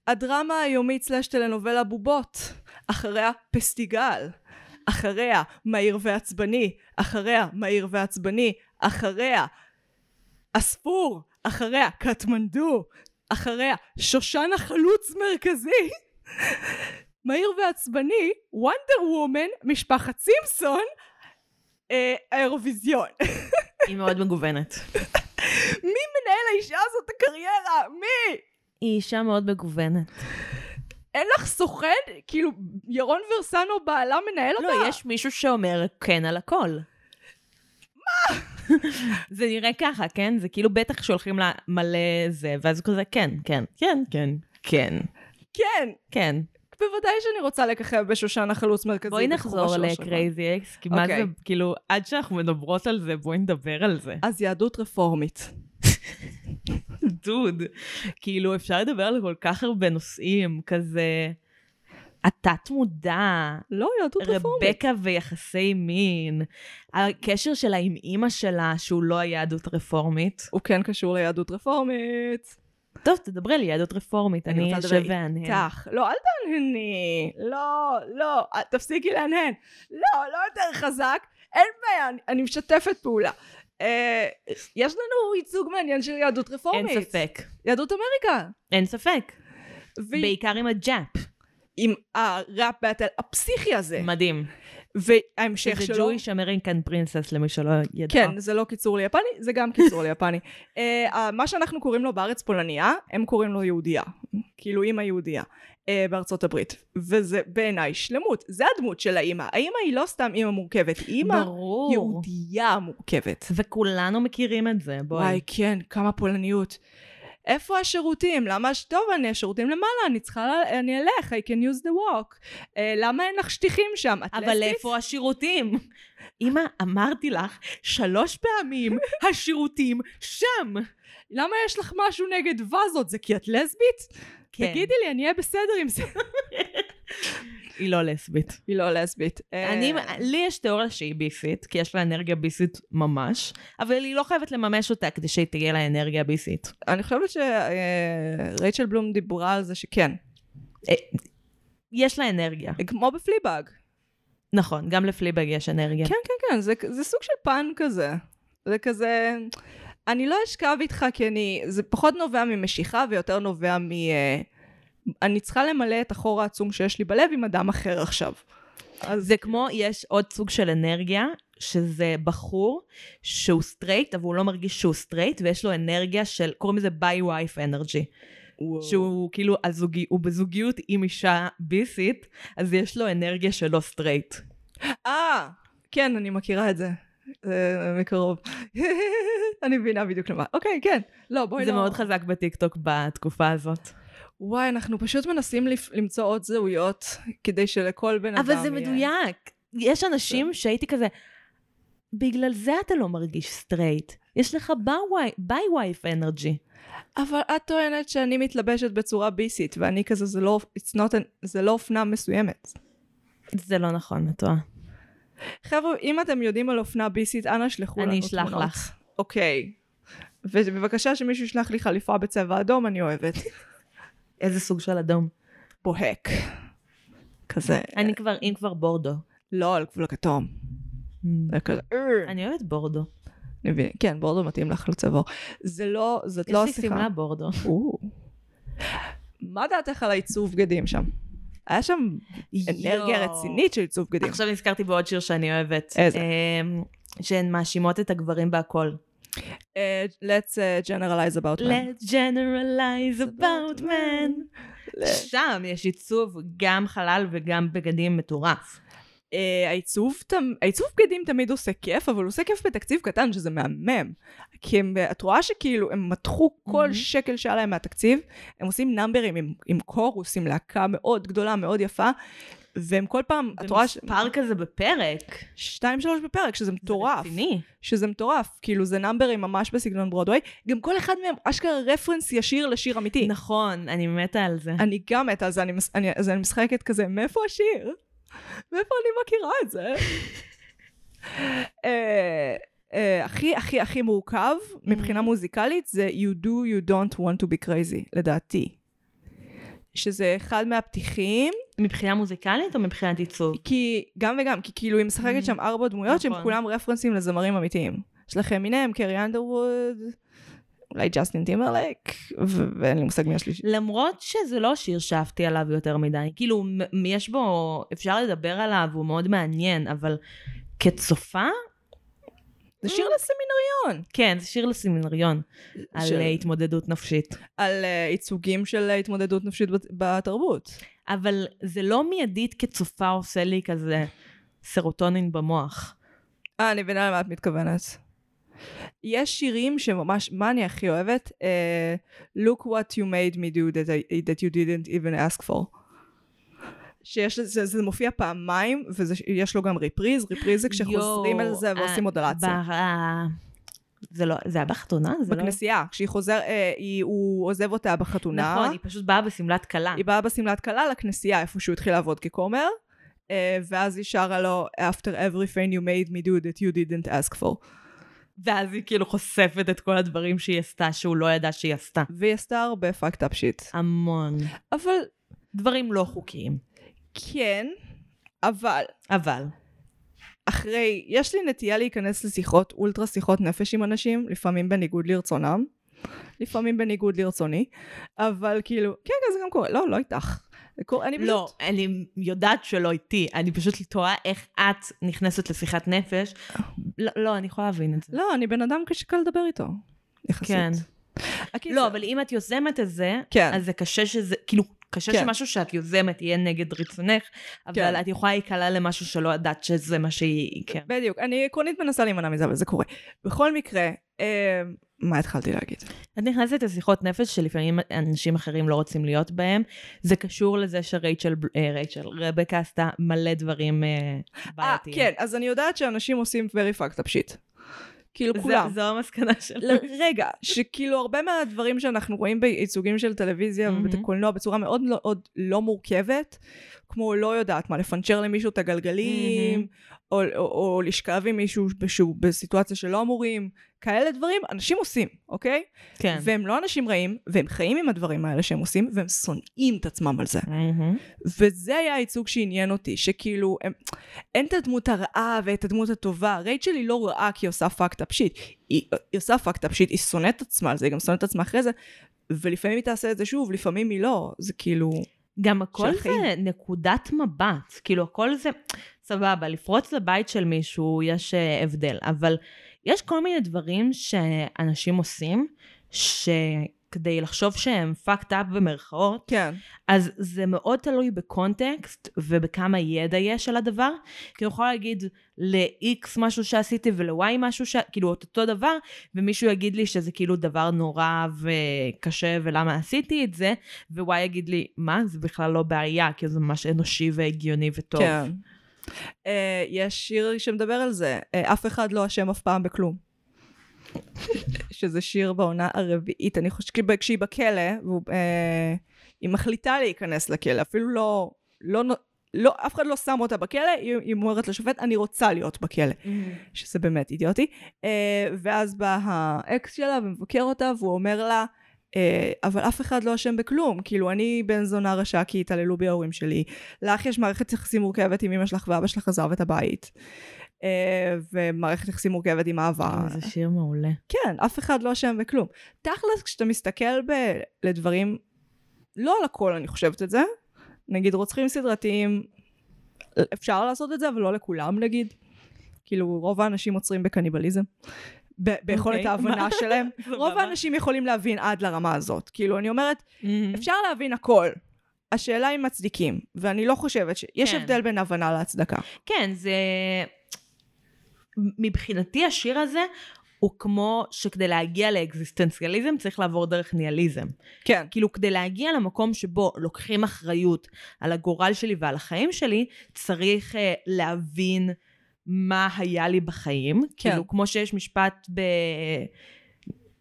הדרמה היומית סלש טלנובלה בובות, אחריה פסטיגל, אחריה מהיר ועצבני, אחריה מהיר ועצבני, אחריה אספור, אחריה קטמנדו, אחריה שושן החלוץ מרכזי, מהיר ועצבני, וונדר וומן, משפחת סימפסון, אה, האירוויזיון. היא מאוד מגוונת. מי מנהל לאישה הזאת את הקריירה? מי? היא אישה מאוד מגוונת. אין לך סוכן? כאילו, ירון ורסנו בעלה מנהל אותה? לא, יש מישהו שאומר כן על הכל. מה? זה נראה ככה, כן? זה כאילו בטח שולחים לה מלא זה, ואז כזה, כן, כן, כן, כן, כן, כן, כן. בוודאי שאני רוצה לככב בשושנה חלוץ מרכזי. בואי נחזור. לקרייזי אקס, כי מה אוקיי. זה, כאילו, עד שאנחנו מדברות על זה, בואי נדבר על זה. אז יהדות רפורמית. דוד, כאילו, אפשר לדבר על כל כך הרבה נושאים, כזה... התת מודע, לא, יהדות רפורמית. רבקה ויחסי מין, הקשר שלה עם אימא שלה, שהוא לא היהדות רפורמית. הוא כן קשור ליהדות רפורמית. טוב, תדברי על יהדות רפורמית, אני אשב ואענה. איתך. לא, אל תהנהני. לא, לא, תפסיקי להנהן. לא, לא יותר חזק. אין בעיה, אני משתפת פעולה. אה, יש לנו ייצוג מעניין של יהדות רפורמית. אין ספק. יהדות אמריקה. אין ספק. והיא- בעיקר עם הג'אפ. עם הראפ באטל הפסיכי הזה. מדהים. וההמשך שלו... Jewish American Princess, למי שלא ידע. כן, זה לא קיצור ליפני, זה גם קיצור ליפני. uh, מה שאנחנו קוראים לו בארץ פולניה, הם קוראים לו יהודייה. כאילו אימא יהודייה. Uh, בארצות הברית. וזה בעיניי שלמות. זה הדמות של האימא. האימא היא לא סתם אימא מורכבת, היא אימא ברור. יהודייה מורכבת. וכולנו מכירים את זה, בואי. וואי, כן, כמה פולניות. איפה השירותים? למה, טוב, אני השירותים למעלה, אני צריכה, ל- אני אלך, I can use the walk. Uh, למה אין לך שטיחים שם? את אבל לסבית? איפה השירותים? אמא, אמרתי לך שלוש פעמים, (laughs) השירותים שם. למה יש לך משהו נגד וזות? זה כי את לסבית? כן. תגידי לי, אני אהיה בסדר עם זה. (laughs) היא לא לסבית. היא לא לסבית. אה, אני, לי יש תיאוריה שהיא ביסית, כי יש לה אנרגיה ביסית ממש, אבל היא לא חייבת לממש אותה כדי שתהיה לה אנרגיה ביסית. אני חושבת שרייצ'ל בלום דיברה על זה שכן. יש לה אנרגיה. כמו בפליבאג. נכון, גם לפליבג יש אנרגיה. כן, כן, כן, זה, זה סוג של פן כזה. זה כזה... אני לא אשכב איתך כי אני... זה פחות נובע ממשיכה ויותר נובע מ... אה, אני צריכה למלא את החור העצום שיש לי בלב עם אדם אחר עכשיו. אז זה כמו, יש עוד סוג של אנרגיה, שזה בחור שהוא סטרייט, אבל הוא לא מרגיש שהוא סטרייט, ויש לו אנרגיה של, קוראים לזה bi wife energy. שהוא כאילו, הזוגי, הוא בזוגיות עם אישה ביסית, אז יש לו אנרגיה שלא סטרייט. אה, כן, אני מכירה את זה. אה, מקרוב. (laughs) אני מבינה בדיוק למה. אוקיי, כן. לא, בואי זה לא... מאוד חזק בטיקטוק בתקופה הזאת. וואי, אנחנו פשוט מנסים לפ... למצוא עוד זהויות, כדי שלכל בן אדם אבל זה יהיה- מדויק. יש אנשים שהייתי כזה, בגלל זה אתה לא מרגיש סטרייט. יש לך bi wife energy. אבל את טוענת שאני מתלבשת בצורה ביסית, ואני כזה, זה לא, it's not זה לא אופנה מסוימת. זה לא נכון, את טועה. חבר'ה, אם אתם יודעים על אופנה ביסית, אנא שלחו לנו אני תמונות. אשלח לך. אוקיי. ובבקשה שמישהו ישלח לי חליפה בצבע אדום, אני אוהבת. (laughs) איזה סוג של אדום? בוהק. כזה. אני כבר, אם כבר בורדו. לא, על גבול הכתום. "אה". אני אוהבת בורדו. אני מבין. כן, בורדו מתאים לך עור. זה לא, זאת לא יש לי השיחה. שמלה בורדו. מה דעתך על העיצוב בגדים שם? היה שם אנרגיה. רצינית של עיצוב בגדים. עכשיו נזכרתי בעוד שיר שאני אוהבת. איזה? אמ, שהן מאשימות את הגברים בהכל. אה, let's uh, generalize about men. Let's generalize about men. שם יש עיצוב גם חלל וגם בגדים מטורף. אה, העיצוב, העיצוב בגדים תמיד עושה כיף, אבל הוא עושה כיף בתקציב קטן, שזה מהמם. כי הם, את רואה שכאילו הם מתחו כל מהמם. שקל שהיה להם מהתקציב, הם עושים נאמברים עם, עם קורוס, עם להקה מאוד גדולה, מאוד יפה, והם כל פעם, את רואה ש... ומספר כזה בפרק. שתיים שלוש בפרק, שזה מטורף. זה רציני. שזה מטורף. כאילו זה נאמברים ממש בסגנון ברודווי. גם כל אחד מהם אשכרה רפרנס ישיר לשיר אמיתי. נכון, אני מתה על זה. אני גם מתה, אז אני, מס- אני, אז אני משחקת כזה, מאיפה השיר? מאיפה אני מכירה את זה? אה, אה, הכי הכי הכי מורכב מבחינה מוזיקלית זה You do you don't want to be crazy, לדעתי. שזה אחד מהפתיחים, מבחינה מוזיקלית או מבחינת עיצוב? כי גם וגם, כי כאילו היא משחקת שם ארבע דמויות שהם נכון. כולם רפרנסים לזמרים אמיתיים. יש לכם מינם, קרי אנדרווד, אולי ג'סטין טימרלק, ואין לי מושג מי השלישי. למרות שזה לא שיר שאהבתי עליו יותר מדי. כאילו, יש בו, אפשר לדבר עליו, הוא מאוד מעניין, אבל כצופה, זה שיר לסמינריון. כן, זה שיר לסמינריון, על אה, התמודדות נפשית. על אה, ייצוגים של התמודדות נפשית בת- בתרבות. אבל זה לא מיידית כצופה עושה לי כזה סרוטונין במוח. אה, אני מבינה למה את מתכוונת. יש שירים שממש, מה אני הכי אוהבת? Uh, Look what you made me do that, I, that you didn't even ask for. שיש לזה, זה מופיע פעמיים, ויש לו גם ריפריז, ריפריז זה כשחוזרים על זה ועושים אה, מודולציה. ב- אה, זה לא, זה היה בחתונה? זה לא... בכנסייה, כשהיא חוזר, אה, היא, הוא עוזב אותה בחתונה. נכון, היא פשוט באה בשמלת כלה. היא באה בשמלת כלה לכנסייה, איפה שהוא התחיל לעבוד ככומר, אה, ואז היא שרה לו, After everything you made me do that you didn't ask for. ואז היא כאילו חושפת את כל הדברים שהיא עשתה, שהוא לא ידע שהיא עשתה. והיא עשתה הרבה fucked up shit. המון. אבל דברים לא חוקיים. כן, אבל אבל. אחרי, יש לי נטייה להיכנס לשיחות, אולטרה שיחות נפש עם אנשים, לפעמים בניגוד לרצונם, לפעמים בניגוד לרצוני, אבל כאילו, כן, כן, זה גם קורה, לא, לא איתך. אני פשוט... לא, אני יודעת שלא איתי, אני פשוט תוהה איך את נכנסת לשיחת נפש. לא, לא, אני יכולה להבין את זה. לא, אני בן אדם קשה לדבר איתו, יחסית. כן. לא, אבל אם את יוזמת את זה, כן. אז זה קשה שזה, כאילו, קשה כן. שמשהו שאת יוזמת יהיה נגד רצונך, אבל כן. את יכולה להיקלע למשהו שלא ידעת שזה מה שהיא, כן. בדיוק, אני עקרונית מנסה להימנע מזה, אבל זה קורה. בכל מקרה, אה, מה התחלתי להגיד? את נכנסת לשיחות נפש שלפעמים אנשים אחרים לא רוצים להיות בהם. זה קשור לזה שרייצ'ל, אה, רייצ'ל, רבקה עשתה מלא דברים אה, אה, בעייתיים. כן, אז אני יודעת שאנשים עושים very fucked up shit. כאילו זה- כולם. זו המסקנה שלי. רגע, שכאילו הרבה מהדברים שאנחנו רואים בייצוגים של טלוויזיה מהמם. ובקולנוע בצורה מאוד לא, עוד לא מורכבת, כמו לא יודעת מה, לפנצ'ר למישהו את הגלגלים, או, או, או לשכב עם מישהו שהוא בסיטואציה שלא אמורים, כאלה דברים אנשים עושים, אוקיי? כן. והם לא אנשים רעים, והם חיים עם הדברים האלה שהם עושים, והם שונאים את עצמם על זה. מהמם. וזה היה הייצוג שעניין אותי, שכאילו, הם, אין את הדמות הרעה ואת הדמות הטובה. רייצ'ל היא לא רעה כי היא עושה fucked up shit. היא, היא עושה fucked up shit, היא שונאת את עצמה על זה, היא גם שונאת את עצמה אחרי זה, ולפעמים היא תעשה את זה שוב, לפעמים היא לא. זה כאילו... גם הכל. זה נקודת מבט, כאילו הכל זה, סבבה, לפרוץ לבית של מישהו יש אה, הבדל, אבל יש כל מיני דברים שאנשים עושים, שכדי לחשוב שהם fucked up במרכאות, כן. אז זה מאוד תלוי בקונטקסט ובכמה ידע יש על הדבר. כי אני יכולה להגיד ל-X משהו שעשיתי ול-Y משהו, ש... כאילו את אותו דבר, ומישהו יגיד לי שזה כאילו דבר נורא וקשה ולמה עשיתי את זה, ו-Y יגיד לי, מה? זה בכלל לא בעיה, כי זה ממש אנושי והגיוני וטוב. כן. Uh, יש שיר שמדבר על זה, uh, אף אחד לא אשם אף פעם בכלום. שזה שיר בעונה הרביעית, אני חושבת, כשהיא- כשהיא בכלא, והוא, uh, היא מחליטה להיכנס לכלא, אפילו לא, לא, לא, אף אחד לא שם אותה בכלא, היא, היא אומרת לשופט, אני רוצה להיות בכלא, שזה באמת אידיוטי. Uh, ואז בא האקס שלה ומבקר אותה, והוא אומר לה, אבל אף אחד לא אשם בכלום, כאילו אני בן זונה רשע כי התעללו בי ההורים שלי, לך יש מערכת יחסים מורכבת עם אמא שלך ואבא שלך עזב את הבית, אה, ומערכת יחסים מורכבת עם אהבה. זה שיר מעולה. כן, אף אחד לא אשם בכלום. תכלס, כשאתה מסתכל ב- לדברים, לא על הכל אני חושבת את זה, נגיד רוצחים סדרתיים, אפשר לעשות את זה, אבל לא לכולם נגיד. כאילו, רוב האנשים עוצרים בקניבליזם. ב- ביכולת אוקיי, ההבנה? (laughs) שלהם. רוב. האנשים יכולים להבין עד לרמה הזאת. כאילו, אני אומרת, מהמם. אפשר להבין הכל. השאלה אם מצדיקים, ואני לא חושבת ש... יש כן. הבדל בין הבנה להצדקה. כן, זה... מבחינתי השיר הזה הוא כמו שכדי להגיע לאקזיסטנציאליזם צריך לעבור דרך ניהליזם. כן. כאילו כדי להגיע למקום שבו לוקחים אחריות על הגורל שלי ועל החיים שלי, צריך uh, להבין מה היה לי בחיים. כן. כאילו כמו שיש משפט ב...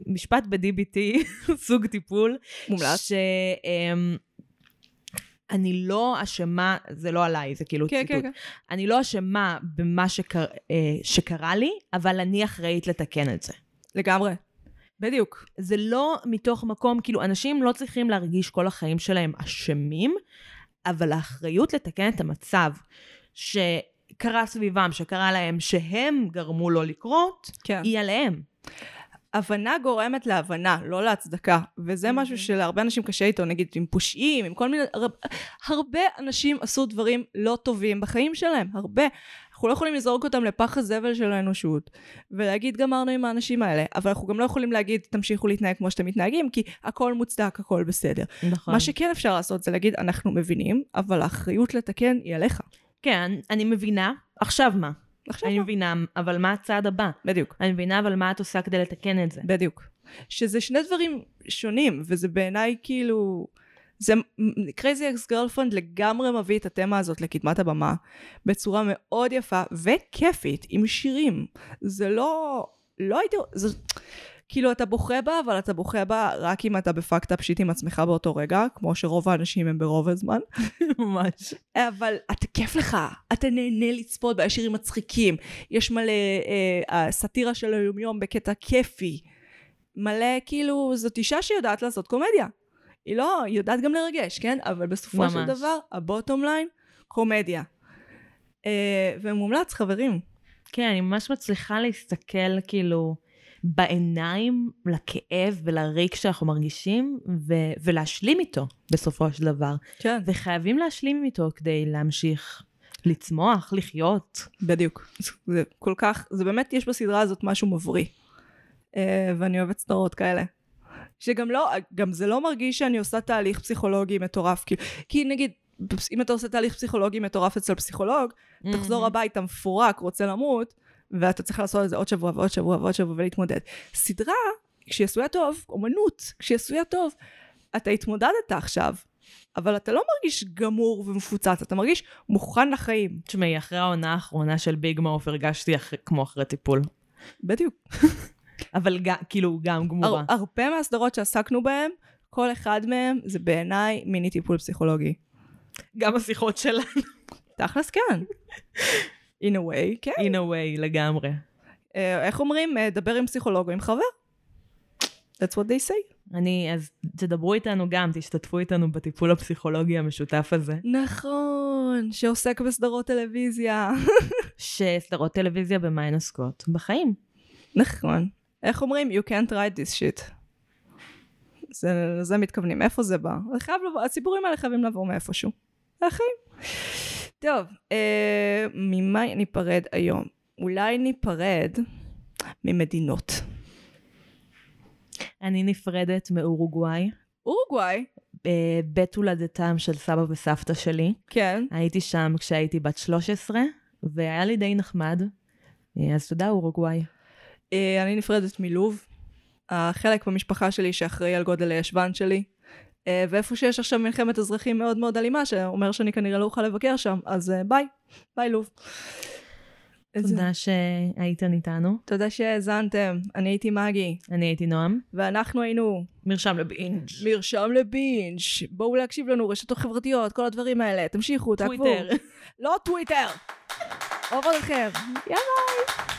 משפט ב-DBT, (laughs) סוג טיפול. מומלץ. ש... אמ, אני לא אשמה, זה לא עליי, זה כאילו כן, ציטוט. כן, כן. אני לא אשמה במה שקר, אה, שקרה לי, אבל אני אחראית לתקן את זה. לגמרי. בדיוק. זה לא מתוך מקום, כאילו, אנשים לא צריכים להרגיש כל החיים שלהם אשמים, אבל האחריות לתקן את המצב שקרה סביבם, שקרה להם, שהם גרמו לו לקרות, כן. היא עליהם. הבנה גורמת להבנה, לא להצדקה. וזה משהו שלהרבה אנשים קשה איתו, נגיד עם פושעים, עם כל מיני... הר... הרבה אנשים עשו דברים לא טובים בחיים שלהם, הרבה. אנחנו לא יכולים לזרוק אותם לפח הזבל של האנושות, ולהגיד גמרנו עם האנשים האלה, אבל אנחנו גם לא יכולים להגיד תמשיכו להתנהג כמו שאתם מתנהגים, כי הכל מוצדק, הכל בסדר. נכון. מה שכן אפשר לעשות זה להגיד, אנחנו מבינים, אבל האחריות לתקן היא עליך. כן, אני מבינה. עכשיו מה? עכשיו אני מה? מבינה, אבל מה הצעד הבא? בדיוק. אני מבינה, אבל מה את עושה כדי לתקן את זה? בדיוק. שזה שני דברים שונים, וזה בעיניי כאילו... זה crazy ex girlfriend לגמרי מביא את התמה הזאת לקדמת הבמה בצורה מאוד יפה וכיפית עם שירים. זה לא... לא הייתי... זה... כאילו אתה בוכה בה, אבל אתה בוכה בה רק אם אתה בפאקד אפ שיט עם עצמך באותו רגע, כמו שרוב האנשים הם ברוב הזמן. (laughs) ממש. אבל אתה כיף לך, אתה נהנה לצפות בה, יש שירים מצחיקים, יש מלא אה, הסאטירה של היומיום בקטע כיפי. מלא כאילו, זאת אישה שיודעת לעשות קומדיה. היא לא, היא יודעת גם לרגש, כן? אבל בסופו ממש. של דבר, הבוטום ליין, קומדיה. אה, ומומלץ, חברים. כן, אני ממש מצליחה להסתכל כאילו בעיניים לכאב ולריק שאנחנו מרגישים, ו- ולהשלים איתו בסופו של דבר. כן. וחייבים להשלים איתו כדי להמשיך לצמוח, לחיות. בדיוק. זה כל כך, זה באמת, יש בסדרה הזאת משהו מבריא. אה, ואני אוהבת סדרות כאלה. שגם לא, גם זה לא מרגיש שאני עושה תהליך פסיכולוגי מטורף. כאילו, כי נגיד, אם אתה עושה תהליך פסיכולוגי מטורף אצל פסיכולוג, תחזור הביתה מפורק, רוצה למות, ואתה צריך לעשות את זה עוד שבוע ועוד שבוע ועוד שבוע ולהתמודד. סדרה, כשהיא עשויה טוב, אומנות, כשהיא עשויה טוב, אתה התמודדת עכשיו, אבל אתה לא מרגיש גמור ומפוצץ, אתה מרגיש מוכן לחיים. תשמעי, אחרי העונה האחרונה של ביג מאוף הרגשתי אחרי, כמו אחרי טיפול. בדיוק. אבל גם, כאילו, גם גמורה. הר, הרבה מהסדרות שעסקנו בהן, כל אחד מהם זה בעיניי מיני טיפול פסיכולוגי. גם השיחות שלנו. תכלס כן. In a way, כן. in a way, לגמרי. אה, איך אומרים? אה, דבר עם פסיכולוג או עם חבר. That's what they say. אני, אז תדברו איתנו גם, תשתתפו איתנו בטיפול הפסיכולוגי המשותף הזה. נכון, שעוסק בסדרות טלוויזיה. (laughs) שסדרות טלוויזיה במה הן עוסקות? בחיים. נכון. איך אומרים? You can't write this shit. זה, לזה מתכוונים. איפה זה בא? זה חייב לבוא, הסיפורים האלה חייבים לבוא מאיפשהו. זה החיים. טוב, אה, ממה ניפרד היום? אולי ניפרד ממדינות. אני נפרדת מאורוגוואי, אורוגוואי, אה, בית הולדתם של סבא וסבתא שלי. כן. הייתי שם כשהייתי בת 13, והיה לי די נחמד. אה, אז תודה, אורוגוואי. אה, אני נפרדת מלוב. החלק במשפחה שלי שאחראי על גודל הישבן שלי. אה, ואיפה שיש עכשיו מלחמת אזרחים מאוד מאוד אלימה, שאומר שאני כנראה לא אוכל לבקר שם, אז אה, ביי. ביי לוב. תודה שהייתן איתנו. תודה שהאזנתם. אני הייתי מגי, אני הייתי נועם. ואנחנו היינו מרשם לבינג'. מרשם לבינג'. בואו להקשיב לנו, רשתות חברתיות, כל הדברים האלה. תמשיכו, תעקבו. טוויטר. לא טוויטר. עוד אחר. יאללה.